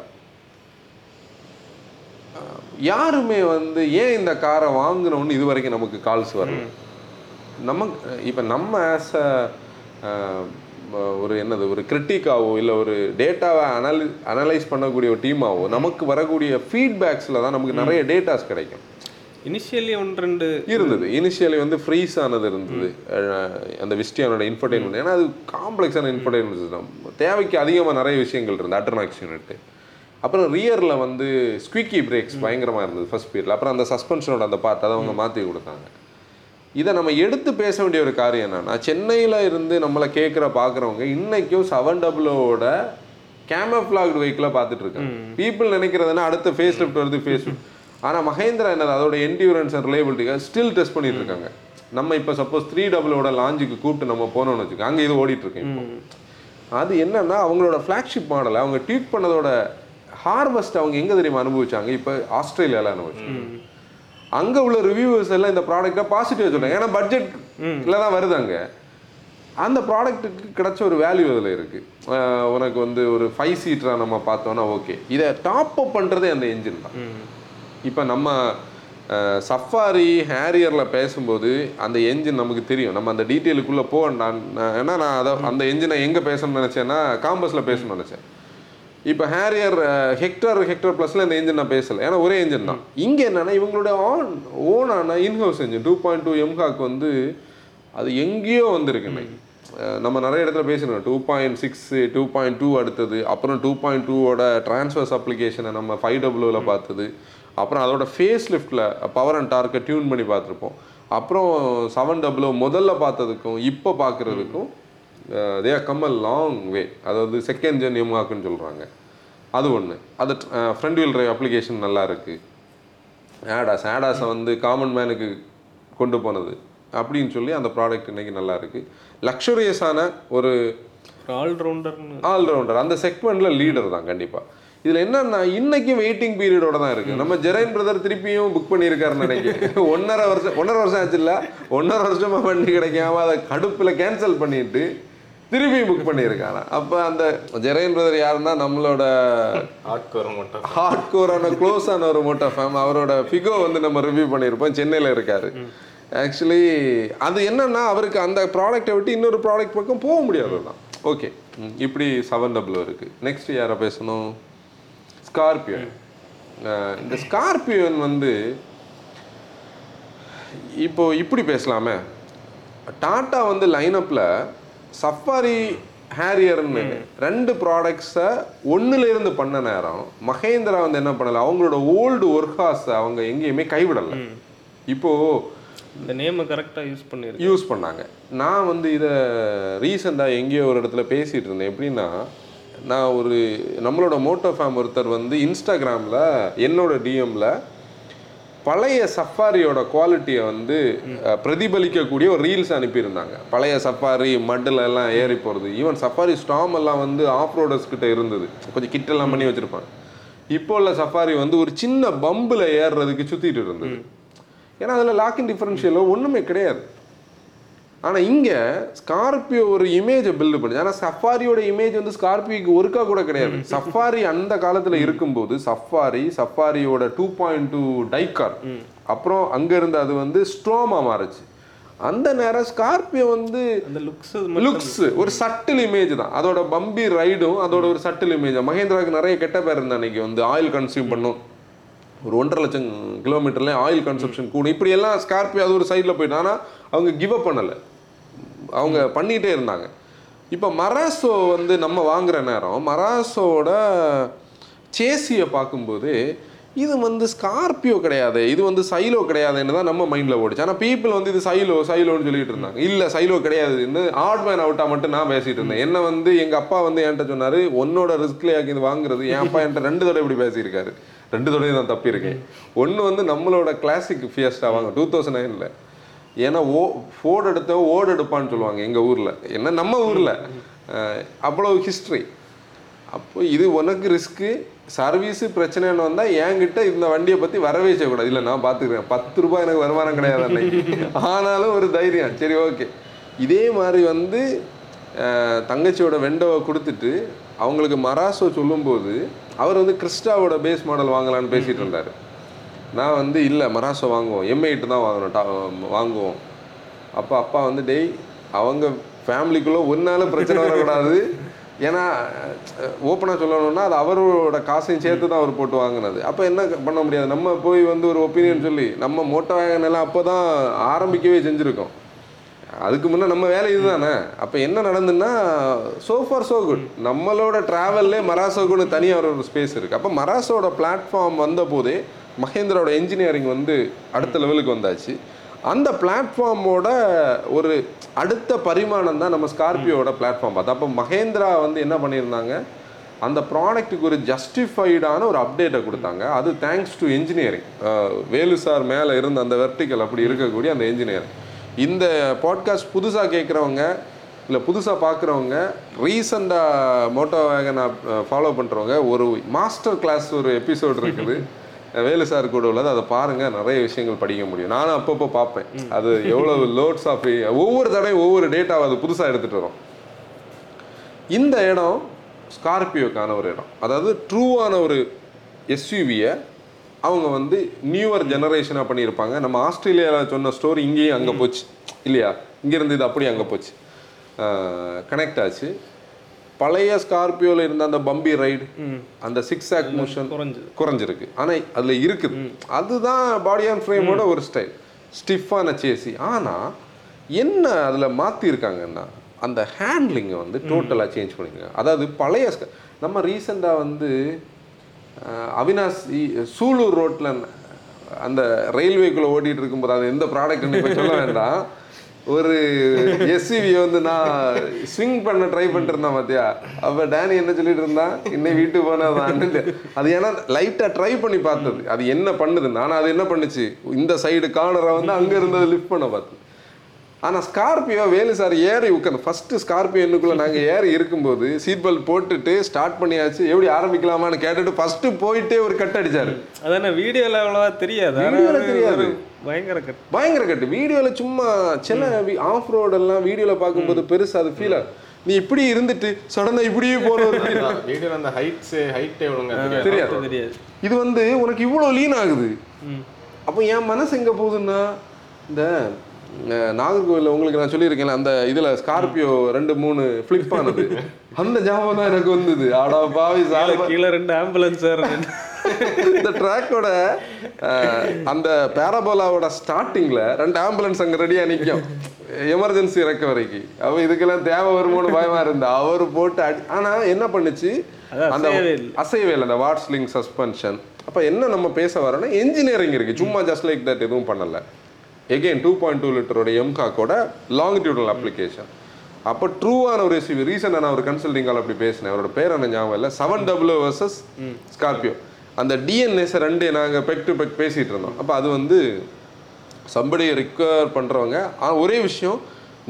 யாருமே வந்து ஏன் இந்த காரை வாங்கணும்னு இது வரைக்கும் நமக்கு கால்ஸ் வரல? நம்ம இப்போ நம்ம ஆஸ் அ ஒரு என்னது ஒரு கிரிட்டிக்காவோ இல்லை ஒரு டேட்டாவை அனலி அனலைஸ் பண்ணக்கூடிய ஒரு டீமாவோ நமக்கு வரக்கூடிய ஃபீட்பேக்ஸில் தான் நமக்கு நிறைய டேட்டாஸ் கிடைக்கும். இனிஷியலி ஒன்று ரெண்டு. இருந்தது. இனிஷியலி வந்து ஃப்ரீஸ் ஆனது இருந்தது. அந்த விஸ்டியானோட இன்ஃபர்டைன்மெண்ட் ஏன்னா அது காம்ப்ளெக்ஸான இன்ஃபர்டைன்மெண்ட் சிஸ்டம் தேவைக்கு அதிகமாக நிறைய விஷயங்கள் இருந்தது. அட்டர்னாக்ஸ் யூனிட் அப்புறம் ரியரில் வந்து ஸ்குவிக்கி பிரேக்ஸ் பயங்கரமாக இருந்தது ஃபர்ஸ்ட் ஸ்பீடில் அப்புறம் அந்த சஸ்பென்ஷனோட அந்த பார்ட் அதை அவங்க மாற்றி கொடுத்தாங்க. இதை நம்ம எடுத்து பேச வேண்டிய ஒரு காரியம் என்னன்னா சென்னையில் இருந்து நம்மளை கேட்குற பார்க்குறவங்க இன்னைக்கும் செவன் டபுளோட கேமஃப்ளாக்டு வெஹிக்கிளாக பார்த்துட்டு இருக்காங்க. பீப்புள் நினைக்கிறதுனா அடுத்த ஃபேஸ் லிஃப்ட் வருது ஃபேஸ் ஆனால் மகேந்திரா என்னது? அதோட என்டியூரன்ஸ் அண்ட் ரிலேபிலிட்டிக்காக ஸ்டில் டெஸ்ட் பண்ணிட்டு இருக்காங்க. நம்ம இப்போ சப்போஸ் த்ரீ டபுளோட லாஞ்சுக்கு கூப்பிட்டு நம்ம போனோம்னு வச்சுக்கோங்க அங்கே இது ஓடிட்டு இருக்கேன் அது என்னன்னா அவங்களோட ஃப்ளாக்ஷிப் மாடலை அவங்க ட்வீட் பண்ணதோட ஹார்வெஸ்ட் அவங்க எங்கே தெரியுமா அனுபவிச்சாங்க? இப்போ ஆஸ்திரேலியாவில் அனுபவிச்சாங்க. அங்கே உள்ள ரிவ்யூவர்ஸ் எல்லாம் இந்த ப்ராடக்ட்டை பாசிட்டிவாக சொல்றாங்க ஏன்னா பட்ஜெட்ல தான் வருது அங்கே. அந்த ப்ராடக்ட்டுக்கு கிடைச்ச ஒரு வேல்யூ அதில் இருக்குது உனக்கு வந்து ஒரு ஃபைவ் சீட்டராக நம்ம பார்த்தோன்னா ஓகே இதை டாப் அப் பண்ணுறதே அந்த என்ஜின் தான். இப்போ நம்ம சஃபாரி ஹேரியரில் பேசும்போது அந்த என்ஜின் நமக்கு தெரியும். நம்ம அந்த டீட்டெயிலுக்குள்ளே போக நான் நான் ஏன்னா நான் அதை அந்த என்ஜினை எங்கே பேசணும்னு நினச்சேன்னா காம்பஸில் பேசணும்னு நினச்சேன். இப்போ ஹேரியர் ஹெக்டர் ஹெக்டர் ப்ளஸில் இந்த என்ஜின் நான் பேசலை. ஏன்னா ஒரே என்ஜின் தான். இங்கே என்னன்னா இவங்களுடைய own ஓனான in house engine two point two mHawk வந்து அது எங்கேயோ வந்திருக்கு இன்னைக்கு அஹ் நம்ம நிறைய இடத்துல பேசினோம். Two point six two point two அடுத்தது அப்புறம் டூ பாயிண்ட் டூவோட ட்ரான்ஸ்வர்ஸ் அப்ளிகேஷனை நம்ம ஃபைவ் டபுள்யூவில் பார்த்தது. அப்புறம் அதோட ஃபேஸ் லிஃப்ட்டில் பவர் அண்ட் டார்க்கை டியூன் பண்ணி பார்த்துருப்போம். அப்புறம் செவன் டபுள்யூ முதல்ல பார்த்ததுக்கும் இப்போ பார்க்குறதுக்கும் they come a long way அதாவது செகண்ட் ஜென் எம்ஆக்குன்னு சொல்கிறாங்க அது ஒன்று அது ஃப்ரண்ட் வீல் டிரைவ் அப்ளிகேஷன் நல்லா இருக்குது ஆடாஸ் ஆடாஸை வந்து காமன் மேனுக்கு கொண்டு போனது. அப்படின்னு சொல்லி அந்த ப்ராடக்ட் இன்னைக்கு நல்லா இருக்கு. லக்ஸுரியஸான ஒரு ஆல்ரவுண்டர்னு ஆல்ரவுண்டர் அந்த செக்மெண்ட்ல லீடர் தான் கண்டிப்பா. இதுல என்னன்னா இன்னைக்கும் வெயிட்டிங் பீரியடோட தான் இருக்கு. நம்ம ஜெரைன் பிரதர் திருப்பியும் புக் பண்ணியிருக்காருன்னு நினைக்கிறேன். ஒன்னரை வருஷம் ஒன்றரை வருஷம் ஆச்சு இல்ல ஒன்றரை வருஷமா வண்டி கிடைக்காம அதை கடுப்புல கேன்சல் பண்ணிட்டு திருப்பியும் புக் பண்ணியிருக்காங்க அப்ப அந்த ஜெரைன் பிரதர் யாருன்னா நம்மளோட ஆட்கோர் மட்டும் ஹார்ட் கோரான க்ளோஸ் ஆன ஒரு மோட்டோ ஃபேம் அவரோட ஃபிகோ வந்து நம்ம ரிவ்யூ பண்ணியிருப்போம். சென்னையில் இருக்காரு. ஆக்சுவலி அது என்னன்னா அவருக்கு அந்த ப்ராடக்ட்டை விட்டு இன்னொரு ப்ராடக்ட் பக்கம் போக முடியாது தான் ஓகே இப்படி செவன் டபுள் இருக்கு. நெக்ஸ்ட் யாரை பேசணும்? ஸ்கார்பியோ இந்த ஸ்கார்பியோன் வந்து இப்போ இப்படி பேசலாமே. டாட்டா வந்து லைனப்பில் சஃபாரி ஹேரியர்னு ரெண்டு ப்ராடக்ட்ஸை இருந்து பண்ண நேரம் மகேந்திரா வந்து என்ன பண்ணல அவங்களோட ஓல்டு ஒர்க்ஹாஸை அவங்க எங்கேயுமே கைவிடலை. இப்போ இந்த நேமை கரெக்டாக யூஸ் பண்ணியிருக்கு. யூஸ் பண்ணாங்க. நான் வந்து இதை ரீசெண்டாக எங்கேயோ ஒரு இடத்துல பேசிகிட்டு இருந்தேன். எப்படின்னா நான் ஒரு நம்மளோட மோட்டோ ஃபேம் ஒருத்தர் வந்து இன்ஸ்டாகிராமில் என்னோட டிஎம்ல பழைய சஃபாரியோட குவாலிட்டியை வந்து பிரதிபலிக்கக்கூடிய ஒரு ரீல்ஸ் அனுப்பியிருந்தாங்க. பழைய சஃபாரி மட்டில் எல்லாம் ஏறி போகிறது ஈவன் சஃபாரி ஸ்டாம் எல்லாம் வந்து ஆஃப் ரோடர்ஸ் கிட்ட இருந்தது. கொஞ்சம் கிட்டெல்லாம் பண்ணி வச்சிருப்பாங்க. இப்போ உள்ள சஃபாரி வந்து ஒரு சின்ன பம்பில் ஏறுறதுக்கு சுற்றிட்டு இருந்தது. ஏன்னா அதில் லாக்கிங் டிஃபரன்ஷியலோ ஒன்றுமே கிடையாது. ஆனால் இங்கே ஸ்கார்பியோ ஒரு இமேஜை பில்டு பண்ணுது. ஆனால் சஃபாரியோட இமேஜ் வந்து ஸ்கார்பியோக்கு ஒருக்கா கூட கிடையாது. சஃபாரி அந்த காலத்தில் இருக்கும்போது சஃபாரி சஃபாரியோட டூ பாயிண்ட் டூ டைக்கார் அப்புறம் அங்கேருந்து அது வந்து ஸ்ட்ரோமா மாறுச்சு. அந்த நேரம் ஸ்கார்பியோ வந்து அந்த லுக்ஸ் லுக்ஸ் ஒரு சட்டில் இமேஜ் தான். அதோட பம்பி ரைடும் அதோட ஒரு சட்டில் இமேஜ் மகேந்திராவுக்கு நிறைய கெட்ட பேர் இருந்தா அன்னைக்கு. வந்து ஆயில் கன்சியூம் பண்ணும். ஒரு ஒன்றரை லட்சம் கிலோமீட்டர்ல ஆயில் கன்சப்ஷன் கூடும். இப்படி எல்லாம் ஸ்கார்பியோ அது ஒரு சைடில் போயிட்டு ஆனால் அவங்க கிவ் அப் பண்ணலை. அவங்க பண்ணிகிட்டே இருந்தாங்க. இப்போ மராசோ வந்து நம்ம வாங்குற நேரம் மராசோட சேசியை பார்க்கும்போது இது வந்து ஸ்கார்பியோ கிடையாது இது வந்து சைலோ கிடையாதுன்னு தான் நம்ம மைண்டில் ஓடிச்சு. ஆனால் பீப்புள் வந்து இது சைலோ சைலோன்னு சொல்லிட்டு இருந்தாங்க. இல்லை சைலோ கிடையாதுன்னு ஆட் மேன் அவுட்டாக மட்டும் நான் பேசிட்டு இருந்தேன். என்ன வந்து எங்கள் அப்பா வந்து என்கிட்ட சொன்னார் உன்னோட ரிஸ்க்லேயாக்கி இது வாங்குறது. என் அப்பா என்கிட்ட ரெண்டு தடவை இப்படி பேசியிருக்காரு. ரெண்டு தடவை தான் தப்பியிருக்கேன். ஒன்று வந்து நம்மளோட கிளாசிக் ஃபியஸ்டா வாங்க டூ தௌசண்ட் நைனில் ஏன்னா ஓ ஃபோர்டு எடுத்த ஓடு எடுப்பான்னு சொல்லுவாங்க எங்கள் ஊரில். என்ன நம்ம ஊரில். அவ்வளோ ஹிஸ்ட்ரி அப்போ இது உனக்கு ரிஸ்க்கு சர்வீஸு பிரச்சனைன்னு வந்தால் என்கிட்ட இந்த வண்டியை பற்றி வரவே செய்யக்கூடாது. இல்லை நான் பார்த்துக்கிறேன் பத்து ரூபாய் எனக்கு வருமானம் கிடையாது அன்னைக்கு. ஆனாலும் ஒரு தைரியம். சரி ஓகே இதே மாதிரி வந்து தங்கச்சியோட வெண்டோவை கொடுத்துட்டு அவங்களுக்கு மராசோ சொல்லும்போது அவர் வந்து கிறிஸ்டாவோட பேஸ் மாடல் வாங்கலான்னு பேசிட்டு இருந்தார். நான் வந்து இல்லை மராசோ வாங்குவோம். எம்ஐட்டு தான் வாங்கணும் டா வாங்குவோம். அப்போ அப்பா வந்து டெய் அவங்க ஃபேமிலிக்குள்ளே ஒன்னால பிரச்சனை வரக்கூடாது. ஏன்னா ஓப்பனாக சொல்லணும்னா அது அவரோட காசையும் சேர்த்து தான் அவர் போட்டு வாங்கினது. அப்போ என்ன பண்ண முடியாது? நம்ம போய் வந்து ஒரு ஒப்பீனியன் சொல்லி நம்ம மோட்டோ வேகன் எல்லாம் அப்போ தான் ஆரம்பிக்கவே செஞ்சுருக்கோம். அதுக்கு முன்னே நம்ம வேலை இதுதானே? அப்போ என்ன நடந்துன்னா சோ ஃபார் சோ குட் நம்மளோட ட்ராவல்லே மராசோக்குன்னு தனியாக ஒரு ஸ்பேஸ் இருக்குது அப்போ மராசோட பிளாட்ஃபார்ம் வந்த போதே மகேந்திராவோட இன்ஜினியரிங் வந்து அடுத்த லெவலுக்கு வந்தாச்சு. அந்த பிளாட்ஃபார்மோட ஒரு அடுத்த பரிமாணம் தான் நம்ம ஸ்கார்பியோட பிளாட்ஃபார்ம் பார்த்து அப்போ மகேந்திரா வந்து என்ன பண்ணியிருந்தாங்க? அந்த ப்ராடக்ட்டுக்கு ஒரு ஜஸ்டிஃபைடான ஒரு அப்டேட்டை கொடுத்தாங்க. அது thanks to engineering Velu sir மேலே இருந்த அந்த வெர்டிக்கல் அப்படி இருக்கக்கூடிய அந்த இன்ஜினியரிங் இந்த பாட்காஸ்ட் புதுசாக கேட்குறவங்க இல்லை புதுசாக பார்க்குறவங்க ரீசெண்டாக மோட்டோ வேகனை ஃபாலோ பண்ணுறவங்க ஒரு மாஸ்டர் கிளாஸ் ஒரு எபிசோட் இருக்குது. வேலு சார் கூட உள்ளது அதை பாருங்க நிறைய விஷயங்கள் படிக்க முடியும். நானும் அப்பப்போ பார்ப்பேன். அது எவ்வளவு லோட்ஸ் ஆஃப் ஒவ்வொரு தடவையும் ஒவ்வொரு டேட்டாவை அது புதுசாக எடுத்துகிட்டு வரும். இந்த இடம் ஸ்கார்பியோக்கான ஒரு இடம். அதாவது ட்ரூவான ஒரு எஸ்யூவியை அவங்க வந்து நியூவர் ஜெனரேஷனாக பண்ணியிருப்பாங்க. நம்ம ஆஸ்திரேலியாவில் சொன்ன ஸ்டோரி இங்கேயும் அங்கே போச்சு. இல்லையா? இங்கேருந்து இது அப்படியே அங்கே போச்சு. கனெக்ட் ஆச்சு. பழைய ஸ்கார்பியோவில் இருந்த அந்த பம்பி ரைடு அந்த சிக்ஸ் ஆக் மோஷன் குறைஞ்சிருக்கு. ஆனால் அதில் இருக்குது. அதுதான் பாடி அண்ட் ஃப்ரேமோட ஒரு ஸ்டைல் ஸ்டிஃபான சேசி ஆனால் என்ன அதில் மாற்றிருக்காங்கன்னா அந்த ஹேண்ட்லிங்கை வந்து டோட்டலாக சேஞ்ச் பண்ணிக்கோங்க அதாவது பழைய நம்ம ரீசெண்டாக வந்து அவினாஷ் சூலூர் ரோட்டில் அந்த ரயில்வேக்குள்ளே ஓடிட்டு இருக்கும்போது அது எந்த ப்ராடக்ட்னு இப்போ சொல்ல வேண்டாம். ஒரு எஸ்சிவி வந்து நான் ஸ்விங் பண்ண ட்ரை பண்ணிட்டு இருந்தேன் பார்த்தியா அப்போ டேனி என்ன சொல்லிட்டு இருந்தான் இன்னை வீட்டுக்கு போனதான் அது ஏன்னா லைட்டாக ட்ரை பண்ணி பார்த்தது. அது என்ன பண்ணுது? ஆனால் அது என்ன பண்ணுச்சு? இந்த சைடு கார்னரை வந்து அங்கே இருந்தது லிஃப்ட் பண்ண பார்த்தது. ஆனால் ஸ்கார்பியோ வேலு சார் ஏறி உட்காந்து ஃபஸ்ட்டு ஸ்கார்பியோ என்னுக்குள்ளே நாங்கள் ஏறி இருக்கும்போது சீட் பெல்ட் போட்டுட்டு ஸ்டார்ட் பண்ணியாச்சு எப்படி ஆரம்பிக்கலாமான்னு கேட்டுட்டு ஃபஸ்ட்டு போயிட்டே ஒரு கட் அடிச்சாரு. அதானே வீடியோல அவ்வளவா தெரியாது. தெரியாது. ஒரு பயங்கர கட் பயங்கர கட்டு வீடியோவில் சும்மா சில ஆஃப் ரோடெல்லாம் வீடியோவில் பார்க்கும்போது பெருசு அது ஃபீல் நீ இப்படி இருந்துட்டு சடனாக இப்படியே போகிறது வீடியோல அந்த ஹைட்ஸ் ஹைட் எவ்வளோங்க தெரியாது. தெரியாது. தெரியாது. இது வந்து உனக்கு இவ்வளோ லீன் ஆகுது. அப்போ என் மனசு எங்கே போகுதுன்னா இந்த நாகர்கோவில்ல உங்களுக்கு நான் சொல்லியிருக்கேன்ல அந்த இதில் ஸ்கார்பியோ ரெண்டு மூணு ஃப்ளிப் ஆனது. அந்த ஞாபகம் தான் எனக்கு வந்தது. ஆடா பாவி சாலை கீழே- ரெண்டு ஆம்புலன்ஸ் இந்த ட்ராக்கோட அந்த பேரபோலாவோட ஸ்டார்டிங்ல ரெண்டு ஆம்புலன்ஸ் அங்க ரெடியா நிக்கும். எமர்ஜென்சி இறக்க வரைக்கும் அவ இதுக்கெல்லாம் தேவை வருமோன்னு பயமா இருந்தா அவர் போட்டு அடி ஆனா என்ன பண்ணுச்சு? அந்த அசையவே இல்லை. அந்த வாட்ஸ்லிங் சஸ்பென்ஷன் அப்ப என்ன நம்ம பேச வரோம்னா என்ஜினியரிங் இருக்கு. சும்மா ஜஸ்ட் லைக் தட் எதுவும் பண்ணல. எகெயின் டூ பாயிண்ட் டூ லிட்டரோட எம்காக்கோட லாங்கிடியூடல் அப்ளிகேஷன் அப்போ ட்ரூவான ஒரு எஸ்யூவி ரீசெண்டாக நான் ஒரு கன்சல்டிங் கால் அப்படி பேசினேன். அவரோட பேர் என்ன ஞாபகம் இல்லை. செவன் டபுள் வர்சஸ் ஸ்கார்பியோ அந்த டிஎன்எஸ் ரெண்டு நாங்கள் பெக் டு பெக் பேசிகிட்டு இருந்தோம். அப்போ அது வந்து சம்படியை ரிக்வயர் பண்ணுறவங்க ஒரே விஷயம்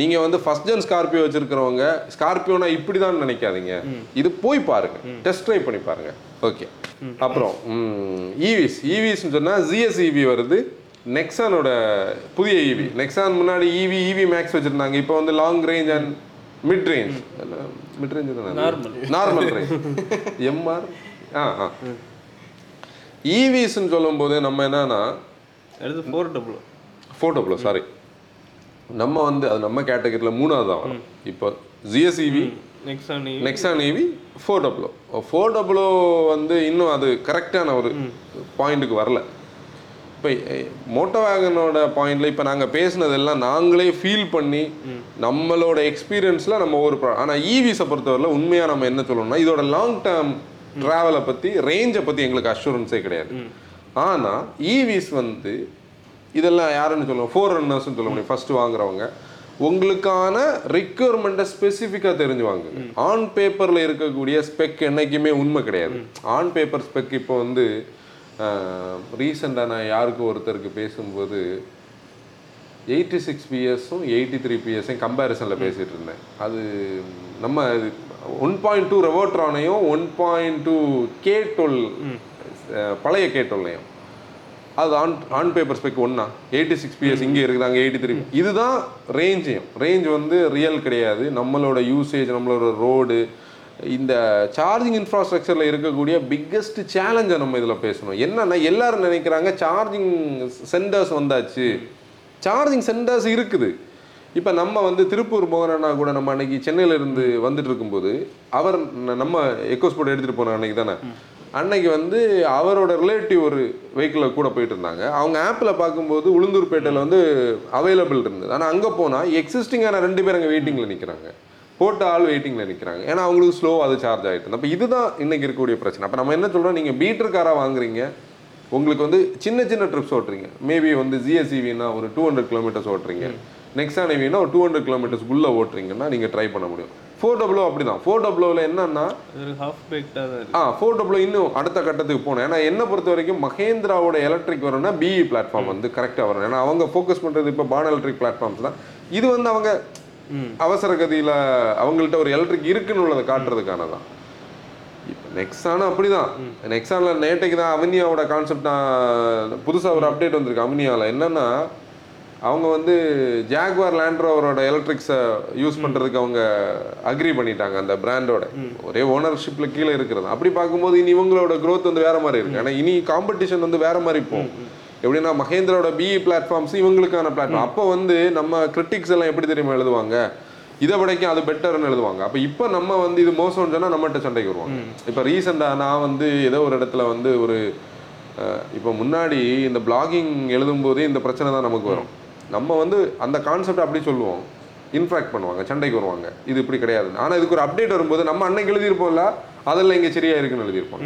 நீங்கள் வந்து ஃபஸ்ட் ஜென் ஸ்கார்பியோ வச்சுருக்கிறவங்க ஸ்கார்பியோனா இப்படி தான் நினைக்காதீங்க இது போய் பாருங்க. டெஸ்ட் ட்ரைவ் பண்ணி பாருங்க. ஓகே அப்புறம் ஈவிஸ் ஈவிஸ்ன்னு சொன்னால் ஜிஎஸ்இவி வருது. நெக்ஸானோட புதிய ஈவி நெக்ஸான் முன்னாடி ஈவி ஈவி மேக்ஸ் வச்சுருந்தாங்க. இப்போ வந்து long range and mid range mid range. Normal range MR ah ah. ஈவிஸ்ன்னு சொல்லும்போது நம்ம என்னன்னா அடுத்து ஃபோர் டபுள் ஃபோட்டோ ப்ளோ சாரி நம்ம வந்து அது நம்ம கேட்டகரியில் மூணாவது தான் வரும் இப்போ ஜிஎஸ்இவி Nexon EV four double O four double O வந்து இன்னும் அது கரெக்டான ஒரு பாயிண்ட்டுக்கு வரல. இப்போ மோட்டோ வேகனோட பாயிண்ட்ல இப்போ நாங்கள் பேசுனதெல்லாம் நாங்களே ஃபீல் பண்ணி நம்மளோட எக்ஸ்பீரியன்ஸில் நம்ம ஒரு ஆனால் ஈவிஸை பொறுத்தவரையில் உண்மையாக நம்ம என்ன சொல்லணும்னா இதோட லாங் டேர்ம் ட்ராவலை பற்றி ரேஞ்சை பற்றி எங்களுக்கு அஷூரன்ஸே கிடையாது. ஆனால் ஈவிஸ் வந்து இதெல்லாம் யாருன்னு சொல்லுவோம் ஃபோர் ரன்னர்ஸ்னு சொல்ல முடியும். ஃபர்ஸ்ட் வாங்குறவங்க. உங்களுக்கான ரிக்குவயர்மெண்ட்டை ஸ்பெசிஃபிக்காக தெரிஞ்சு வாங்குங்க ஆன் பேப்பரில் இருக்கக்கூடிய ஸ்பெக் என்னைக்குமே உண்மை கிடையாது. ஆன் பேப்பர் ஸ்பெக் இப்போ வந்து ரீசெண்டாக நான் யாருக்கும் ஒருத்தருக்கு பேசும்போது எயிட்டி சிக்ஸ் பிஎஸும் எயிட்டி த்ரீ பிஎஸையும் கம்பேரிசனில் பேசிகிட்டு இருந்தேன். அது நம்ம one point two ரெவோட்ரானையும் one point two K twelve பழைய கே டுவெல்லையும் அது ஆன் ஆன் பேப்பர் ஸ்பெக் ஒன்றா எயிட்டி சிக்ஸ் பிஎஸ் இங்கே இருக்குது அங்கே எயிட்டி த்ரீ இதுதான் ரேஞ்சையும் ரேஞ்ச் வந்து ரியல் கிடையாது. நம்மளோட யூசேஜ் நம்மளோட ரோடு இந்த சார்ஜிங் இன்ஃப்ராஸ்ட்ரக்சரில் இருக்கக்கூடிய பிக்கஸ்ட் சேலஞ்சை நம்ம இதில் பேசணும். என்னன்னா எல்லாரும் நினைக்கிறாங்க சார்ஜிங் சென்டர்ஸ் வந்தாச்சு. சார்ஜிங் சென்டர்ஸ் இருக்குது. இப்போ நம்ம வந்து திருப்பூர் போகிறோன்னா கூட நம்ம அன்னைக்கு சென்னையில இருந்து வந்துட்டு இருக்கும்போது அவர் நம்ம எக்கோஸ்போர்ட் எடுத்துகிட்டு போன அன்னைக்கு தானே? அன்னைக்கு வந்து அவரோட ரிலேட்டிவ் ஒரு வெஹிக்கிளில் கூட போயிட்டு இருந்தாங்க. அவங்க ஆப்பில் பார்க்கும்போது உளுந்தூர்பேட்டையில் வந்து அவைலபிள் இருந்தது. ஆனால் அங்கே போனால் எக்ஸிஸ்டிங்கான ரெண்டு பேர் அங்கே வெயிட்டிங்கில் நிற்கிறாங்க போட்ட ஆள் வெயிட்டிங்கில் நிற்கிறாங்க ஏன்னா அவங்களுக்கு ஸ்லோ அது சார்ஜ் ஆகிட்டு அப்போ இதுதான் இன்னைக்கு இருக்கக்கூடிய பிரச்சனை. அப்போ நம்ம என்ன சொல்கிறோம் நீங்கள் பீட்டர் காராக வாங்குறீங்க. உங்களுக்கு வந்து சின்ன சின்ன ட்ரிப்ஸ் ஓட்டுறீங்க. மேபி வந்து ஜிஎஸ்இவினா ஒரு டூ ஹண்ட்ரட் கிலோமீட்டர்ஸ் ஓட்டுறீங்க. நெக்ஸ்ட் இவினா ஒரு டூ ஹண்ட்ரட் கிலோமீட்டர்ஸ்க்குள்ளே ஓட்டுறீங்கன்னா நீங்கள் ட்ரை பண்ண முடியும். ஃபோர் டபுளோ அப்படி தான் ஃபோர் டபுளோவில் என்னன்னா ஆ ஃபோர் டபுளோ இன்னும் அடுத்த கட்டத்துக்கு போகணும். ஏன்னா என்னை பொறுத்த வரைக்கும் மகேந்திராவோட எலக்ட்ரிக் வரணும்னா பிஇ பிளாட்ஃபார்ம் வந்து கரெக்டாக வரணும் ஏன்னா அவங்க ஃபோக்கஸ் பண்ணுறது இப்போ பான் எலக்ட்ரிக் பிளாட்ஃபார்ம்ஸ் தான். இது வந்து அவங்க அவசர கதியில் அவங்கள்ட்ட ஒரு எலக்ட்ரிக் இருக்குன்னு உள்ளதை காட்டுறதுக்கான தான் இப்போ நெக்ஸானும் அப்படிதான். நெக்ஸானில் நேட்டைக்கு தான் அவனியாவோட கான்செப்ட் நான் புதுசாக ஒரு அப்டேட் வந்திருக்கு அவனியாவில் என்னன்னா அவங்க வந்து ஜாக்வார் லேண்ட்ரோவரோட எலக்ட்ரிக்ஸை யூஸ் பண்ணுறதுக்கு அவங்க அக்ரி பண்ணிட்டாங்க அந்த பிராண்டோட ஒரே ஓனர்ஷிப்பில் கீழே இருக்கிறது. அப்படி பார்க்கும்போது இனி இவங்களோட க்ரோத் வந்து வேற மாதிரி இருக்கு. ஏன்னா இனி காம்படிஷன் வந்து வேற மாதிரி போகும். எப்படின்னா மகேந்திராவோட பிஇ பிளாட்ஃபார்ம்ஸ் இவங்களுக்கான பிளாட்ஃபார்ம் அப்போ வந்து நம்ம கிரிட்டிக்ஸ் எல்லாம் எப்படி தெரியுமா எழுதுவாங்க? இதை விடைக்கும் அது பெட்டர்னு எழுதுவாங்க. அப்போ இப்போ நம்ம வந்து இது மோசம்னு சொன்னால் நம்மகிட்ட சண்டைக்கு வருவாங்க. இப்போ ரீசெண்டாக நான் வந்து ஏதோ ஒரு இடத்துல வந்து ஒரு இப்போ முன்னாடி இந்த பிளாகிங் எழுதும்போதே இந்த பிரச்சனை தான் நமக்கு வரும். நம்ம வந்து அந்த கான்செப்ட் அப்படி சொல்லுவோம். இன்ஃபேக்ட் பண்ணுவாங்க சண்டைக்கு வருவாங்க. இது இப்படி கிடையாது. ஆனால் இதுக்கு ஒரு அப்டேட் வரும்போது நம்ம அன்னைக்கு எழுதியிருப்போம்ல அதெல்லாம் இங்கே சரியா இருக்குன்னு எழுதியிருப்போம்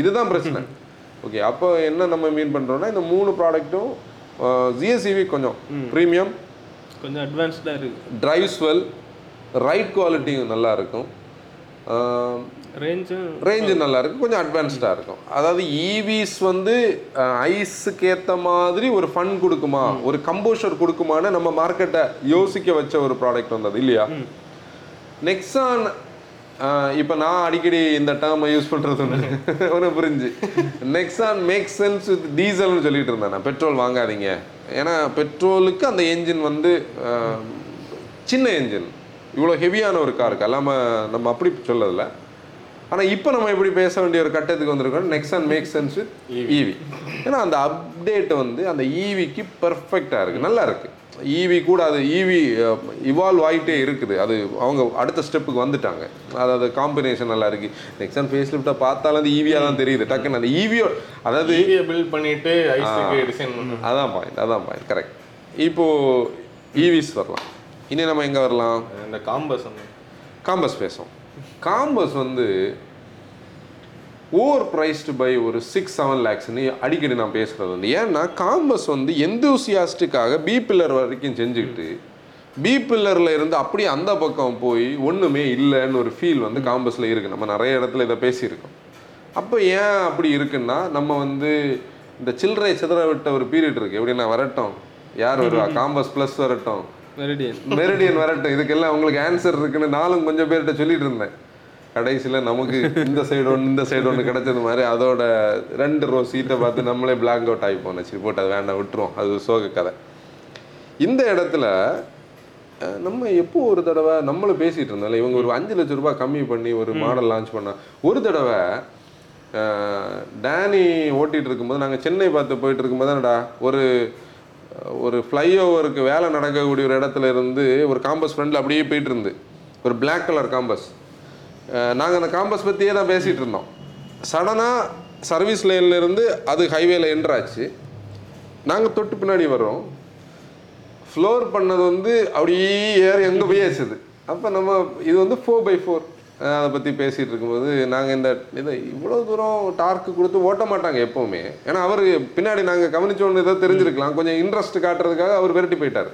இதுதான் பிரச்சனை. ஓகே அப்போ என்ன நம்ம மீன் பண்ணுறோம்னா இந்த மூணு ப்ராடக்ட்டும் ஜிஎஸ்சிவி கொஞ்சம் ப்ரீமியம் கொஞ்சம் அட்வான்ஸ்டா இருக்கு. டிரைவ்ஸ் வெல் ரைட் குவாலிட்டியும் நல்லா இருக்கும். ரேஞ்சும் ரேஞ்சு நல்லா இருக்கும் கொஞ்சம் அட்வான்ஸ்டாக இருக்கும். அதாவது ஈவிஸ் வந்து ஐஸுக்கு ஏற்ற மாதிரி ஒரு ஃபன் கொடுக்குமா ஒரு கம்போஷர் கொடுக்குமான்னு நம்ம மார்க்கெட்டை யோசிக்க வச்ச ஒரு ப்ராடக்ட் வந்தது இல்லையா? நெக்ஸான் இப்போ நான் அடிக்கடி இந்த டேர்மை யூஸ் பண்ணுறது ஒன்று புரிஞ்சு. நெக்ஸான் மேக் சென்ஸ் வித் டீசல்னு சொல்லிட்டு இருந்தேன் நான். பெட்ரோல் வாங்காதீங்க. ஏன்னா பெட்ரோலுக்கு அந்த என்ஜின் வந்து சின்ன என்ஜின் இவ்வளோ ஹெவியான ஒரு காருக்கு அல்லாமல் நம்ம அப்படி சொல்லதில்ல ஆனால் இப்போ நம்ம எப்படி பேச வேண்டிய ஒரு கட்டத்துக்கு வந்திருக்கோம். Nexon make sense with EV ஏன்னா அந்த அப்டேட் வந்து அந்த ஈவிக்கு பெர்ஃபெக்டாக இருக்குது நல்லா இருக்குது ஈவி கூட அது ஈவி இவால்வ் ஆகிட்டே இருக்குது. அது அவங்க அடுத்த ஸ்டெப்புக்கு வந்துட்டாங்க. அதாவது காம்பினேஷன் நல்லா இருக்கு. நெக்ஸான் ஃபேஸ் லிஃப்ட்டை பார்த்தாலும் அது ஈவியாக தான் தெரியுது. டக்குன்னு அந்த ஈவியோ அதாவது டிவியை பில்ட் பண்ணிட்டு அதான் பாயிண்ட் அதான் பாயிண்ட் கரெக்ட் இப்போ ஈவிஸ் வரலாம். இனி நம்ம எங்கே வரலாம்? இந்த காம்பஸ் வந்து காம்பஸ் பேசும் காம்பஸ் வந்து ஓவர் ப்ரைஸ்டு பை ஒரு சிக்ஸ் செவன் லேக்ஸ்னு அடிக்கடி நான் பேசுகிறது வந்து. ஏன்னா காம்பஸ் வந்து எந்தூசியாஸ்டிக்காக பி பில்லர் வரைக்கும் செஞ்சுக்கிட்டு பி பில்லரில் இருந்து அப்படியே அந்த பக்கம் போய் ஒன்றுமே இல்லைன்னு ஒரு ஃபீல் வந்து காம்பஸில் இருக்குது நம்ம நிறைய இடத்துல இதை பேசியிருக்கோம். அப்போ ஏன் அப்படி இருக்குன்னா நம்ம வந்து இந்த சில்லறை சிதற விட்ட ஒரு பீரியட் இருக்குது எப்படின்னா வரட்டும். யார் வருவா? காம்பஸ் ப்ளஸ் வரட்டும். மெரிடியன் மெரிடியன் வரட்டும். இதுக்கெல்லாம் உங்களுக்கு ஆன்சர் இருக்குன்னு நானும் கொஞ்சம் பேர்கிட்ட சொல்லிட்டு இருந்தேன். கடைசியில் நமக்கு இந்த சைடு ஒன்று இந்த சைடு ஒன்று கிடைச்சது மாதிரி அதோட ரெண்டு ரோ சீட்டை பார்த்து நம்மளே பிளாக் அவுட் ஆகி போனேன் சரி போட்டு அது வேண்டாம் விட்டுருவோம். அது ஒரு சோக கதை. இந்த இடத்துல நம்ம எப்போ ஒரு தடவை நம்மளும் பேசிட்டு இருந்தோம்ல இவங்க ஒரு அஞ்சு லட்ச ரூபாய் கம்மி பண்ணி ஒரு மாடல் லான்ச் பண்ணா ஒரு தடவை டேனி ஓட்டிட்டு இருக்கும்போது நாங்கள் சென்னை பார்த்து போயிட்டு இருக்கும்போது தானடா ஒரு ஒரு ஃப்ளைஓவருக்கு வேலை நடக்கக்கூடிய ஒரு இடத்துல இருந்து ஒரு காம்பஸ் ஃப்ரண்டில் அப்படியே போயிட்டு இருந்து. ஒரு Black கலர் காம்பஸ் நாங்கள் அந்த காம்பஸ் பற்றியே தான் பேசிகிட்டு இருந்தோம். சடனாக சர்வீஸ் இருந்து அது ஹைவேல என்ட்ராச்சு நாங்கள் தொட்டு பின்னாடி வர்றோம். ஃப்ளோர் பண்ணது வந்து அப்படியே ஏறி எங்கே போய் ஏச்சுது அப்போ நம்ம இது வந்து ஃபோர் பை ஃபோர் அதை பற்றி பேசிகிட்டு இருக்கும்போது நாங்கள் இந்த இதை இவ்வளோ தூரம் டார்க்கு கொடுத்து ஓட்ட மாட்டாங்க எப்போவுமே. ஏன்னா அவர் பின்னாடி நாங்கள் கவனிச்சோன்னு ஏதோ தெரிஞ்சிருக்கலாம். கொஞ்சம் இன்ட்ரெஸ்ட் காட்டுறதுக்காக அவர் விரட்டி போயிட்டார்.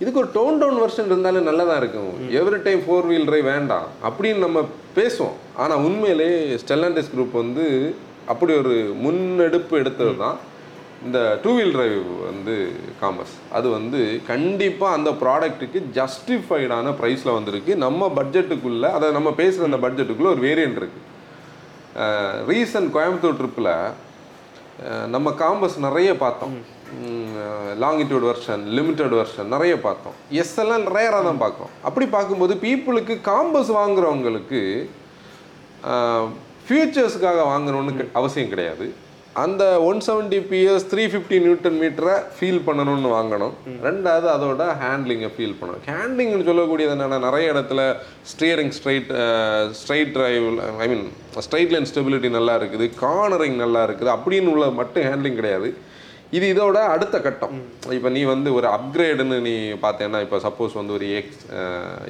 இதுக்கு ஒரு டோன் டவுன் வெர்ஷன் இருந்தாலே நல்லதா இருக்கும். Every time four wheel drive வேண்டாம். அப்படின்னு நம்ம பேசுவோம். ஆனால் உண்மையிலே ஸ்டெல்லாண்டிஸ் குரூப் வந்து அப்படி ஒரு முன்னெடுப்பு எடுத்தது தான் இந்த டூ வீல் டிரைவ் வந்து காமர்ஸ் அது வந்து கண்டிப்பாக அந்த ப்ராடக்ட்டுக்கு ஜஸ்டிஃபைடான ப்ரைஸில் வந்திருக்கு. நம்ம பட்ஜெட்டுக்குள்ளே அதை நம்ம பேசுகிற அந்த பட்ஜெட்டுக்குள்ளே ஒரு வேரியன்ட் இருக்குது ரீசன்ட் கோயம்புத்தூர் ட்ரிப்பில் நம்ம காம்பஸ் நிறைய பார்த்தோம். லாங்கிடியூட் வெர்ஷன் லிமிட்டட் வெர்ஷன் நிறைய பார்த்தோம். எஸ் எல்லாம் ரேராக தான் பார்க்குறோம். அப்படி பார்க்கும்போது பீப்புளுக்கு காம்பஸ் வாங்குறவங்களுக்கு ஃபியூச்சர்ஸுக்காக வாங்கணும்னு அவசியம் கிடையாது. அந்த one seventy PS three fifty newton மீட்டரை ஃபீல் பண்ணணும்னு வாங்கணும். ரெண்டாவது அதோட ஹேண்ட்லிங்கை ஃபீல் பண்ணணும். ஹேண்ட்லிங்னு சொல்லக்கூடியது என்னென்னா நிறைய இடத்துல steering straight straight drive I mean straight line stability நல்லா இருக்குது கார்னரிங் நல்லா இருக்குது அப்படின்னு உள்ள மட்டும் ஹேண்ட்லிங் கிடையாது. இது இதோட அடுத்த கட்டம். இப்போ நீ வந்து ஒரு அப்கிரேடுன்னு நீ பார்த்தேன்னா இப்போ சப்போஸ் வந்து ஒரு எக்ஸ்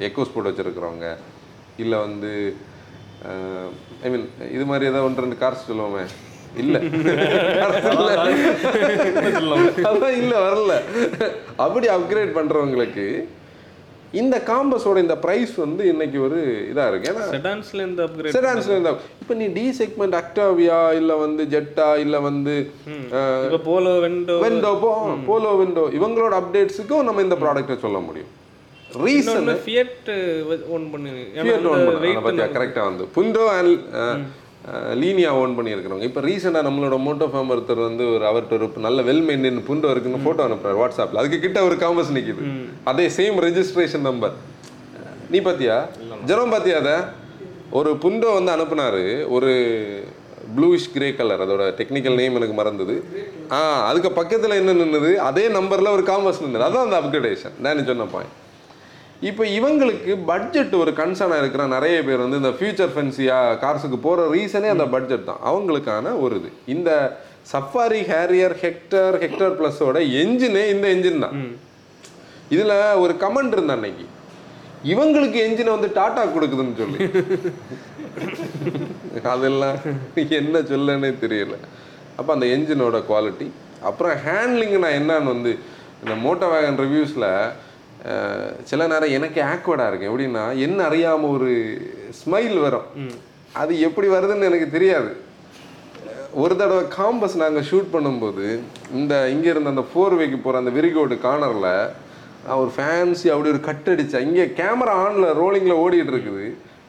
எக்கோஸ் போட்டு வச்சுருக்கிறவங்க இல்லை வந்து ஐ மீன் இது மாதிரி ஏதாவது ஒன்று ரெண்டு கார்ஸ் சொல்லுவோமே. இல்லை. அதான் இல்லை. வரல. அப்படி அப்கிரேட் பண்ணுறவங்களுக்கு இந்த காம்பஸோட இந்த ப்ரைஸ் வந்து இன்னைக்கு ஒரு இதாக இருக்கு. ஏன்னா செடான்ஸ்ல இருந்து அப்கிரேட் செடான்ஸ்ல இருந்தா இப்போ நீ டி செக்மெண்ட் அக்டாவியா இல்ல வந்து ஜெட்டா இல்ல வந்து Polo Vento Vento Polo Vento இவங்களோட அப்டேட்ஸுக்கும் நம்ம இந்த ப்ராடக்ட்டை சொல்ல முடியும். ரீசன் ஃபியட் ஓன் பண்ணு. ஃபியட் ஓன் பண்ண. கரெக்டாக வந்து புண்டோ அண்ட் லீனியா ஓன் பண்ணியிருக்கிறவங்க. இப்போ ரீசெண்டாக நம்மளோட மோட்டோ ஃபார்ம் ஒருத்தர் வந்து ஒரு அவர்கிட்ட ஒரு நல்ல வெல் மெயின்டைன் புண்டோ இருக்குன்னு ஃபோட்டோ அனுப்புறாரு வாட்ஸ்அப்பில் அதுக்கு கிட்ட ஒரு காம்பஸ் நிக்குது. அதே சேம் ரெஜிஸ்ட்ரேஷன் நம்பர் நீ பாத்தியா? ஜெரம் பாத்தியா அதை? ஒரு புண்டோ வந்து அனுப்புனாரு. ஒரு ப்ளூயிஷ் கிரே கலர் அதோட டெக்னிக்கல் நேம் எனக்கு மறந்தது. ஆ அதுக்கு பக்கத்தில் என்ன நின்னுது? அதே நம்பரில் ஒரு காம்பஸ் நின்னுது. அதான் அந்த அப்கிரேடேஷன் நான் சொன்ன பாயிண்ட் இப்போ இவங்களுக்கு பட்ஜெட் ஒரு கன்சர்னாக இருக்கிற நிறைய பேர் வந்து இந்த ஃபியூச்சர் ஃபென்சியா கார்ஸுக்கு போகிற ரீசனே அந்த பட்ஜெட் தான். அவங்களுக்கான ஒரு இது. இந்த சஃபாரி ஹேரியர் ஹெக்டர் ஹெக்டர் ப்ளஸோட என்ஜினே இந்த என்ஜின் தான். இதில் ஒரு கமெண்ட் இருந்த அன்னைக்கு. இவங்களுக்கு என்ஜினை வந்து டாட்டா கொடுக்குதுன்னு சொல்லி. அதெல்லாம் என்ன சொல்லனே தெரியல. அப்போ அந்த என்ஜினோட குவாலிட்டி அப்புறம் ஹேண்ட்லிங் நான் என்னன்னு வந்து இந்த மோட்டோ வேகன் ரிவ்யூஸில் சில நேரம் எனக்கு ஆக்வர்டாக இருக்கு. எப்படின்னா என்ன அறியாமல் ஒரு ஸ்மைல் வரும். அது எப்படி வருதுன்னு எனக்கு தெரியாது. ஒரு தடவை காம்பஸ் நாங்கள் ஷூட் பண்ணும்போது இந்த இங்கே இருந்த அந்த ஃபோர் வேக்கு போகிற அந்த விரிகோடு கார்னரில் நான் ஒரு ஃபேன்சி அப்படி ஒரு கட் அடித்தேன் இங்கே கேமரா ஆனில் ரோலிங்கில் ஓடிட்டு இருக்குது.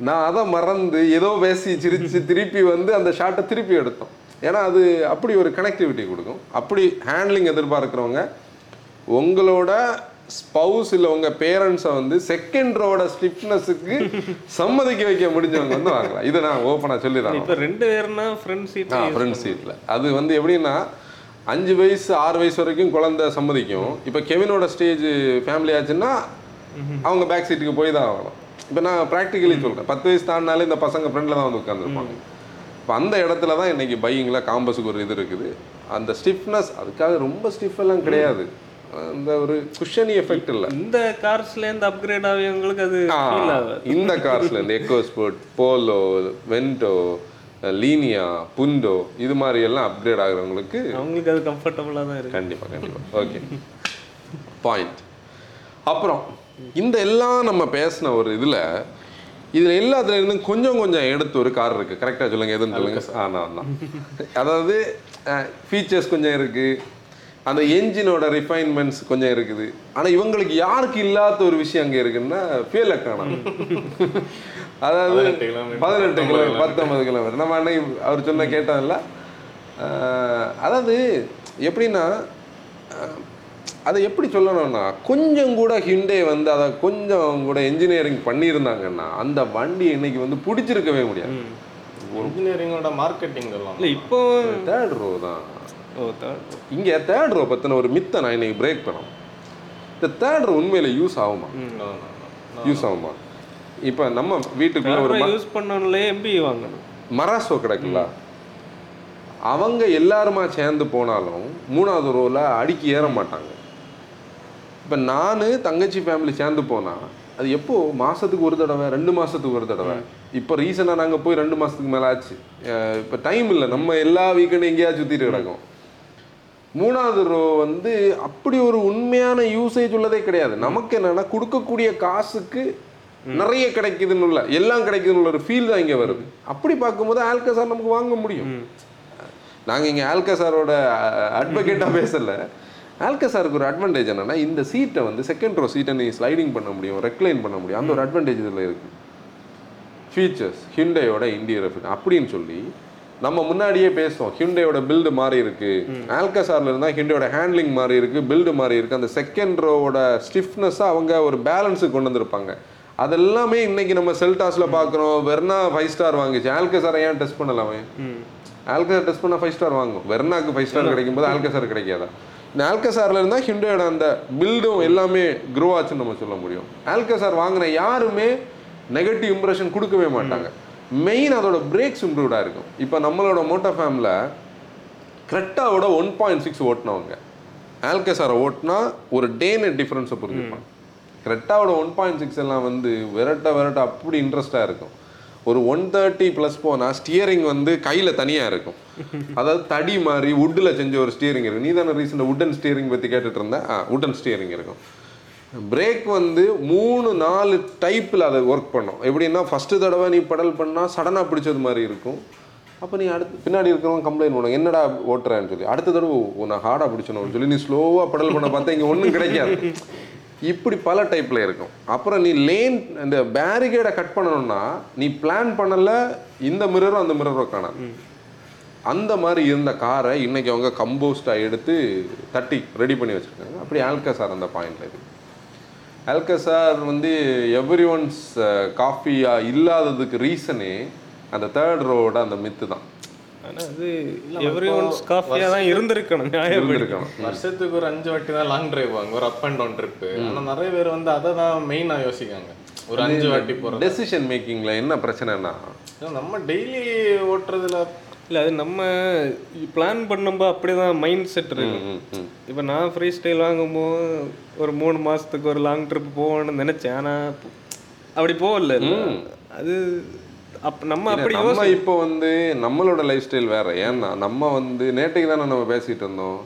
நான் அதை மறந்து ஏதோ பேசி சிரிச்சு திருப்பி வந்து அந்த ஷாட்டை திருப்பி எடுத்தோம். ஏன்னா அது அப்படி ஒரு கனெக்டிவிட்டி கொடுக்கும். அப்படி ஹேண்ட்லிங் எதிர்பார்க்குறவங்க உங்களோட ஸ்பவுஸ் இல்லை உங்கள் பேரண்ட்ஸை வந்து செகண்ட் ரோட ஸ்டிஃப்னஸுக்கு சம்மதிக்க வைக்க முடிஞ்சவங்க வந்து வாங்கலாம். இதை நான் ஓப்பனாக சொல்லிடுறேன். இப்ப ரெண்டு பேர்னா ஃப்ரண்ட் சீட் ஃப்ரண்ட் சீட்டில் அது வந்து எப்படின்னா அஞ்சு வயசு ஆறு வயசு வரைக்கும் குழந்தை சம்மதிக்கும். இப்போ கெவினோட ஸ்டேஜ் ஃபேமிலி ஆச்சுன்னா அவங்க பேக் சீட்டுக்கு போய் தான் ஆகணும். இப்போ நான் ப்ராக்டிக்கலி சொல்கிறேன் பத்து வயசு தாண்டினாலே இந்த பசங்க ஃப்ரெண்டில் தான் வந்து உட்காந்துருப்பாங்க இப்போ அந்த இடத்துல தான் இன்னைக்கு பையிங்கில் காம்பஸுக்கு ஒரு இது இருக்குது. அந்த ஸ்டிஃப்னஸ் அதுக்காக ரொம்ப ஸ்டிஃப் எல்லாம் கிடையாது. அந்த ஒரு குஷனி எஃபெக்ட் இல்லை. இந்த கார்ஸ்ல இருந்து அப்கிரேட் ஆகியவங்களுக்கு அது இந்த கார்ஸ்ல இந்த EcoSport Polo Vento Linea Punto இது மாதிரி எல்லாம் அப்கிரேட் ஆகுறவங்களுக்கு அவங்களுக்கு அது கம்ஃபர்டபுளா தான் இருக்கு. கண்டிப்பா கண்டிப்பா. ஓகே பாயிண்ட் அப்புறம் இந்த எல்லாம் நம்ம பேசின ஒரு இதுல இதுல எல்லாத்துல இருந்தும் கொஞ்சம் கொஞ்சம் எடுத்து ஒரு கார் இருக்கு. கரெக்டா சொல்லுங்க எதுன்னு சொல்லுங்க. ஆ நான் தான் அதாவது ஃபீச்சர்ஸ் கொஞ்சம் இருக்கு. அந்த என்ஜினோட ரிஃபைன்மெண்ட்ஸ் கொஞ்சம் இருக்குது. ஆனா இவங்களுக்கு யாருக்கு இல்லாத ஒரு விஷயம் அங்க இருக்குன்னா ஃபியூல் காணும் அதாவது 18 kilometer, பதினெட்டு கிலோமீட்டர் பத்தொன்பது கிலோமீட்டர் நம்ம அன்னைக்கு அவர் சொன்ன கேட்டோம்ல அதாவது எப்படின்னா அதை எப்படி சொல்லணும்னா கொஞ்சம் கூட ஹிண்டே வந்து அதை கொஞ்சம் கூட என்ஜினியரிங் பண்ணியிருந்தாங்கன்னா அந்த வண்டி இன்னைக்கு வந்து பிடிச்சிருக்கவே முடியாது. இன்ஜினியரிங்கோட மார்க்கெட்டிங் இல்ல இப்போ தேர்ட் ரோ தான். ஓ தான் இங்கே தேர்ட் ரோ பற்றின ஒரு மித்தை நான் இன்னைக்கு பிரேக் பண்ணோம் இந்த தேர்ட் ரோ உண்மையில யூஸ் ஆகுமா. யூஸ் ஆகுமா? இப்போ நம்ம வீட்டுக்குள்ள ஒரு யூஸ் பண்ணவங்களே எம்பி வாங்கணும். மராசோ கிடக்குல்ல அவங்க எல்லாருமா சேர்ந்து போனாலும் மூணாவது ரோவில் அடிக்கி ஏற மாட்டாங்க. இப்போ நான் தங்கச்சி ஃபேமிலி சேர்ந்து போனா அது எப்போ? மாசத்துக்கு ஒரு தடவை ரெண்டு மாசத்துக்கு ஒரு தடவை. இப்போ ரீசனாக நாங்கள் போய் ரெண்டு மாசத்துக்கு மேலே ஆச்சு. இப்போ டைம் இல்லை. நம்ம எல்லா வீக்கெண்டும் எங்கேயாவது சுற்றிட்டு கிடக்கோம். மூணாவது ரோ வந்து அப்படி ஒரு உண்மையான யூசேஜ் உள்ளதே கிடையாது. நமக்கு என்னன்னா கொடுக்கக்கூடிய காசுக்கு நிறைய கிடைக்குதுன்னு உள்ள எல்லாம் கிடைக்குதுன்னு ஒரு ஃபீல் தான் இங்கே வருது. அப்படி பார்க்கும்போது ஆல்கசார் நமக்கு வாங்க முடியும். நாங்கள் இங்கே ஆல்கசாரோட அட்வொகேட்டாக பேசல. ஆல்கசாருக்கு ஒரு அட்வான்டேஜ் என்னன்னா இந்த சீட்டை வந்து செகண்ட் ரோ சீட்டை நீ ஸ்லைடிங் பண்ண முடியும் ரெக்ளைன் பண்ண முடியும். அந்த ஒரு அட்வான்டேஜ் இதில் இருக்கு. ஃபீச்சர்ஸ் ஹிண்டையோட இன்டீரியர் அப்படின்னு சொல்லி நம்ம முன்னாடியே பேசுவோம் ஹிண்டையோட பில்டு மாறி இருக்கு. ஆல்கசார்ல இருந்தா ஹிண்டையோட ஹேண்ட்லிங் மாறி இருக்கு பில்டு மாறி இருக்கு. அந்த செகண்ட் ரோவோட ஸ்டிஃப்னஸ் அவங்க ஒரு பேலன்ஸுக்கு கொண்டு வந்திருப்பாங்க. அதெல்லாமே இன்னைக்கு நம்ம செல்டாஸ்ல பார்க்குறோம் வெர்னா ஃபைவ் ஸ்டார் வாங்குச்சு. ஆல்கசாரை ஏன் டெஸ்ட் பண்ணலாம் ஆல்கசார் டெஸ்ட் பண்ணால் ஃபைவ் ஸ்டார் வாங்கும். வெர்னாக்கு ஃபைவ் ஸ்டார் கிடைக்கும் போது ஆல்கசார் கிடைக்காதா? இந்த ஆல்கசார்ல இருந்தால் ஹிண்டோட அந்த பில்டும் எல்லாமே க்ரோ ஆச்சுன்னு நம்ம சொல்ல முடியும். ஆல்கசார் வாங்கின யாருமே நெகட்டிவ் இம்ப்ரெஷன் கொடுக்கவே மாட்டாங்க. மெயின் அதோட பிரேக்ஸ் இம்ப்ரூவ்டாக இருக்கும். இப்போ நம்மளோட மோட்டோ ஃபேமில் கிரெட்டாவோட ஒன் பாயிண்ட் சிக்ஸ் ஓட்டினவங்க. ஆல்கசாரை ஓட்டினா ஒரு டே நெட் டிஃப்ரென்ஸை புரிஞ்சுப்பாங்க கிரெட்டாவோட ஒன் பாயிண்ட் சிக்ஸ் எல்லாம் வந்து விரட்ட விரட்ட அப்படி இன்ட்ரெஸ்டாக இருக்கும். ஒரு ஒன் தேர்ட்டி ப்ளஸ் போனால் ஸ்டியரிங் வந்து கையில் தனியாக இருக்கும். அதாவது தடி மாதிரி வுட்டில் செஞ்ச ஒரு ஸ்டியரிங் இருக்கும் நீ தானே ரீசெண்டாக உட்டன் ஸ்டியரிங் பற்றி கேட்டுட்டு இருந்தேன் ஆ உட்டன் ஸ்டியரிங் இருக்கும். பிரேக் வந்து மூணு நாலு டைப்பில் அதை ஒர்க் பண்ணோம். எப்படின்னா ஃபஸ்ட்டு தடவை நீ பெடல் பண்ணால் சடனாக பிடிச்சது மாதிரி இருக்கும். அப்போ நீ அடுத்து பின்னாடி இருக்கிறவங்க கம்ப்ளைண்ட் பண்ணுவாங்க என்னடா ஓட்டுறேன்னு சொல்லி. அடுத்த தடவை நான் ஹார்டாக பிடிச்சணும்னு சொல்லி நீ ஸ்லோவாக பெடல் பண்ண பார்த்தா இங்கே ஒன்றும் கிடைக்காது. இப்படி பல டைப்பில் இருக்கும். அப்புறம் நீ லேன் இந்த பேரிகேடை கட் பண்ணணும்னா நீ பிளான் பண்ணலை இந்த மிரரும் அந்த மிரரும் காணாது. அந்த மாதிரி இருந்த காரை இன்னைக்கு அவங்க கம்போஸ்டாக எடுத்து தட்டி ரெடி பண்ணி வச்சுருக்காங்க. அப்படி ஆல்கசார் அந்த பாயிண்ட்ல இருக்கு. ஆல்கசார் வந்து எவ்ரி ஒன்ஸ் காஃபியாக இல்லாததுக்கு ரீசனே அந்த தேர்ட் ரோட அந்த மித்து தான். ஆனா அது எவ்ரி ஒன்ஸ் காஃபியா தான் இருந்திருக்கணும் நியாயம் இருந்திருக்கணும். வருஷத்துக்கு ஒரு அஞ்சு வாட்டி தான் லாங் டிரைவ் வாங்க ஒரு அப் அண்ட் டவுன் ட்ரிப்பு ஆனா நிறைய பேர் வந்து அதை தான் மெயினா யோசிக்காங்க. ஒரு அஞ்சு வாட்டி போறது. டெசிஷன் மேக்கிங்கில் என்ன பிரச்சனைனா நம்ம டெய்லி ஓட்டுறதுல இல்லை அது நம்ம பிளான் பண்ணும்போது அப்படியே தான் மைண்ட் செட் இருக்கு. இப்போ நான் ஃப்ரீ ஸ்டைல் வாங்கும்போது ஒரு மூணு மாதத்துக்கு ஒரு லாங் ட்ரிப் போகணும்னு நினச்சேன். ஆனால் அப்படி போகல. அது அப் நம்ம அப்படி நம்ம இப்போ வந்து நம்மளோட லைஃப் ஸ்டைல் வேற. ஏன்னா நம்ம வந்து நேற்றைக்கு தானே நம்ம பேசிட்டு இருந்தோம்.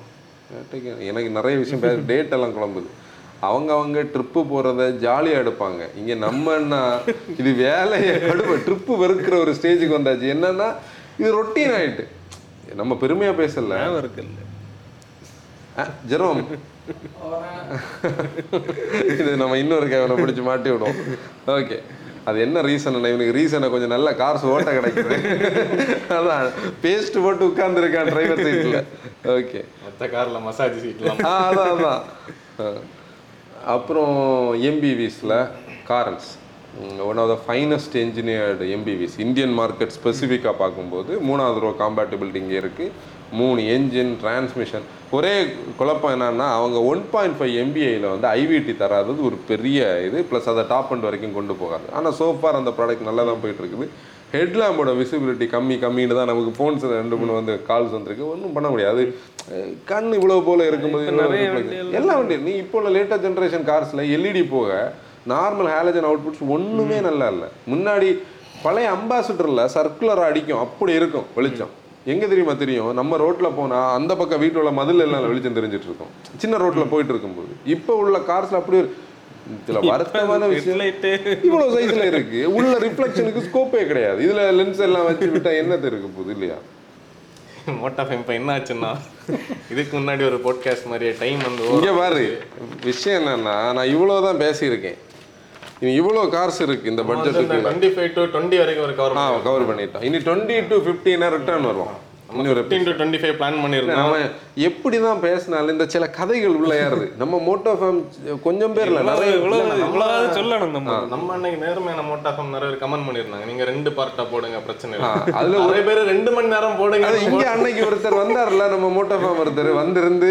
நேற்றைக்கு எனக்கு நிறைய விஷயம் பேச டேட் எல்லாம் குழம்புது. அவங்க அவங்க ட்ரிப்பு போகிறத ஜாலியாக எடுப்பாங்க. இங்கே நம்மன்னா இது வேலையை கடுப்ப ட்ரிப்பு வெறுக்கிற ஒரு ஸ்டேஜுக்கு வந்தாச்சு. என்னன்னா இது ரொட்டீன் ஆயிட்டு. நம்ம பெருமையாக பேசல. இருக்குல்ல ஜெரோம். இது நம்ம இன்னொரு கேவனை பிடிச்சி மாட்டி விடுவோம். ஓகே. அது என்ன ரீசன் இவனுக்கு ரீசனை கொஞ்சம் நல்ல கார்ஸ் ஓட்ட கிடைக்குது. அதான். பேஸ்ட் போட்டு உட்கார்ந்துருக்கான் டிரைவர் சீட்டில் ஓகே. மற்ற காரில் மசாஜ் ஆ அதான் அதான். அப்புறம் எம்பிவிஸில் Carens one of the finest engineered MPVs Indian market ஸ்பெசிஃபிக்காக பார்க்கும்போது மூணாவது ரோ காம்பேட்டபிலிட்டி இங்கே இருக்குது மூணு என்ஜின் டிரான்ஸ்மிஷன் ஒரே குழப்பம் என்னன்னா அவங்க ஒன் பாயிண்ட் ஃபைவ் எம்பிஐயில் வந்து ஐவிடி தராதது ஒரு பெரிய இது ப்ளஸ் அதை டாப் அண்ட் வரைக்கும் கொண்டு போகாது. ஆனால் சோஃபார் அந்த ப்ராடக்ட் நல்லா தான் போயிட்டு இருக்குது ஹெட்லாம்போட விசிபிலிட்டி கம்மி கம்மின்னு தான் நமக்கு ஃபோன்ஸ் ரெண்டு மூணு வந்து கால்ஸ் வந்திருக்கு. ஒன்றும் பண்ண முடியாது. கண் இவ்வளோ போல இருக்கும்போது எல்லா வண்டியும். நீ இப்போ உள்ள லேட்டஸ்ட் ஜென்ரேஷன் கார்ஸில் எல்இடி போக நார்மல் ஹேலஜன் அவுட்புட்ஸ் ஒன்றுமே நல்லா இல்லை. முன்னாடி பழைய அம்பாசிடரில் சர்க்குலராக அடிக்கும். அப்படி இருக்கும் வெளிச்சம். எங்கே தெரியுமா தெரியும்? நம்ம ரோட்டில் போனால் அந்த பக்கம் வீட்டில் உள்ள மதில் எல்லாம் வெளிச்சம் தெரிஞ்சிட்டு இருக்கும். சின்ன ரோட்டில் போயிட்டு இருக்கும்போது. இப்போ உள்ள கார்ஸில் அப்படி ஒரு இதில் வருத்தமான விஷயம். இவ்வளவு சைஸ்ல இருக்கு. உள்ள ரிஃப்ளெக்ஷனுக்கு ஸ்கோப்பே கிடையாது. இதுல லென்ஸ் எல்லாம் வச்சு விட்டா என்னது இருக்கு போகுது இல்லையா? மோட்டா ஃபேம் இப்போ என்ன ஆச்சுன்னா இதுக்கு முன்னாடி ஒரு போட்காஸ்ட் மாதிரியே டைம் வந்து இங்க பாரு. விஷயம் என்னன்னா நான் இவ்வளவுதான் பேசியிருக்கேன். இனி இவ்வளோ கார்ஸ் இருக்கு இந்த பட்ஜெட்டுக்கு டுவெண்ட்டி ஃபைவ் டு டுவெண்ட்டி வரைக்கும் ஒரு கவர் ஆ கவர் பண்ணிட்டோம் இனி டுவெண்ட்டி டு ஃபிஃப்டினா ரிட்டர்ன் வரும் fifteen to twenty five plan பண்ணியிருந்தோம் அவன் எப்படி தான் பேசினாலும் இந்த சில கதைகள் உள்ள ஏறுது. நம்ம மோட்டோ ஃபேம் கொஞ்சம் பேர்ல நிறைய இவ்வளவு இவ்வளவு சொல்லணும் நம்ம நம்ம அன்னைக்கு நேர்மையான மோட்டா ஃபேம் நிறைய பேர் கமெண்ட் பண்ணியிருந்தாங்க. நீங்க ரெண்டு பார்ட்டா போடுங்க பிரச்சனை இல்லை. அதுல நிறைய பேர் ரெண்டு மணி நேரம் போடுங்க இங்க அன்னைக்கு ஒருத்தர் வந்தார்ல நம்ம மோட்டோ ஃபார்ம் ஒருத்தர் வந்திருந்து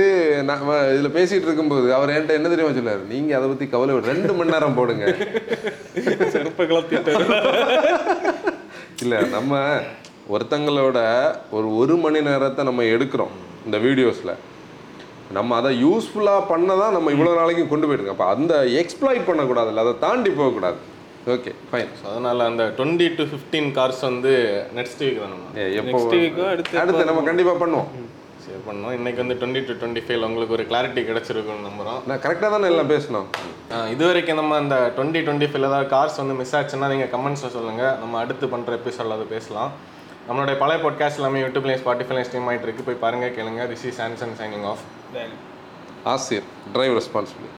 நம்ம இதுல பேசிட்டு இருக்கும்போது அவர் என்கிட்ட என்ன தெரியுமா சொல்லாரு நீங்க அதை பத்தி கவலை விட ரெண்டு மணி நேரம் போடுங்க. செருப்பை இல்ல நம்ம ஒருத்தங்களோட ஒரு ஒரு மணி நேரத்தை நம்ம எடுக்கிறோம் இந்த வீடியோஸ்ல. நம்ம அதை யூஸ்ஃபுல்லாக பண்ண தான் நம்ம இவ்வளோ நாளைக்கு கொண்டு போயிருக்கோம் அப்போ அந்த எக்ஸ்ப்ளாய்ட் பண்ணக்கூடாதுல்ல அதை தாண்டி போகக்கூடாது. ஓகே ஃபைன் So, அதனால அந்த டுவெண்ட்டி டு ஃபிஃப்டீன் கார்ஸ் வந்து நெக்ஸ்ட் வீக் தான் எப்போ அடுத்து அடுத்து நம்ம கண்டிப்பா பண்ணுவோம். ஷேர் பண்ணோம் இன்னைக்கு வந்து டுவெண்ட்டி டு டுவெண்ட்டி ஃபைவ் உங்களுக்கு ஒரு கிளாரிட்டி கிடைச்சிருக்கும்னு நம்புறோம். நான் கரெக்டாக தானே எல்லாம் பேசணும்? இது வரைக்கும் நம்ம அந்த டுவெண்ட்டி டுவெண்ட்டி ஃபைவ்ல ஏதாவது கார்ஸ் வந்து மிஸ் ஆச்சுன்னா நீங்கள் கமெண்ட்ஸில் சொல்லுங்கள் நம்ம அடுத்து பண்ணுற எபிசோடில் அது பேசலாம். நம்மளுடைய பழைய பாட்காஸ்ட் எல்லாமே யூடியூப்லேயும் ஸ்பாட்டிஃபைலையும் ஸ்ட்ரீம் ஆகிட்டு இருக்கு. போய் பாருங்க கேளுங்க. This is Samsung signing off ஆசிர் டிரைவ் ரெஸ்பான்சிபிலிட்டி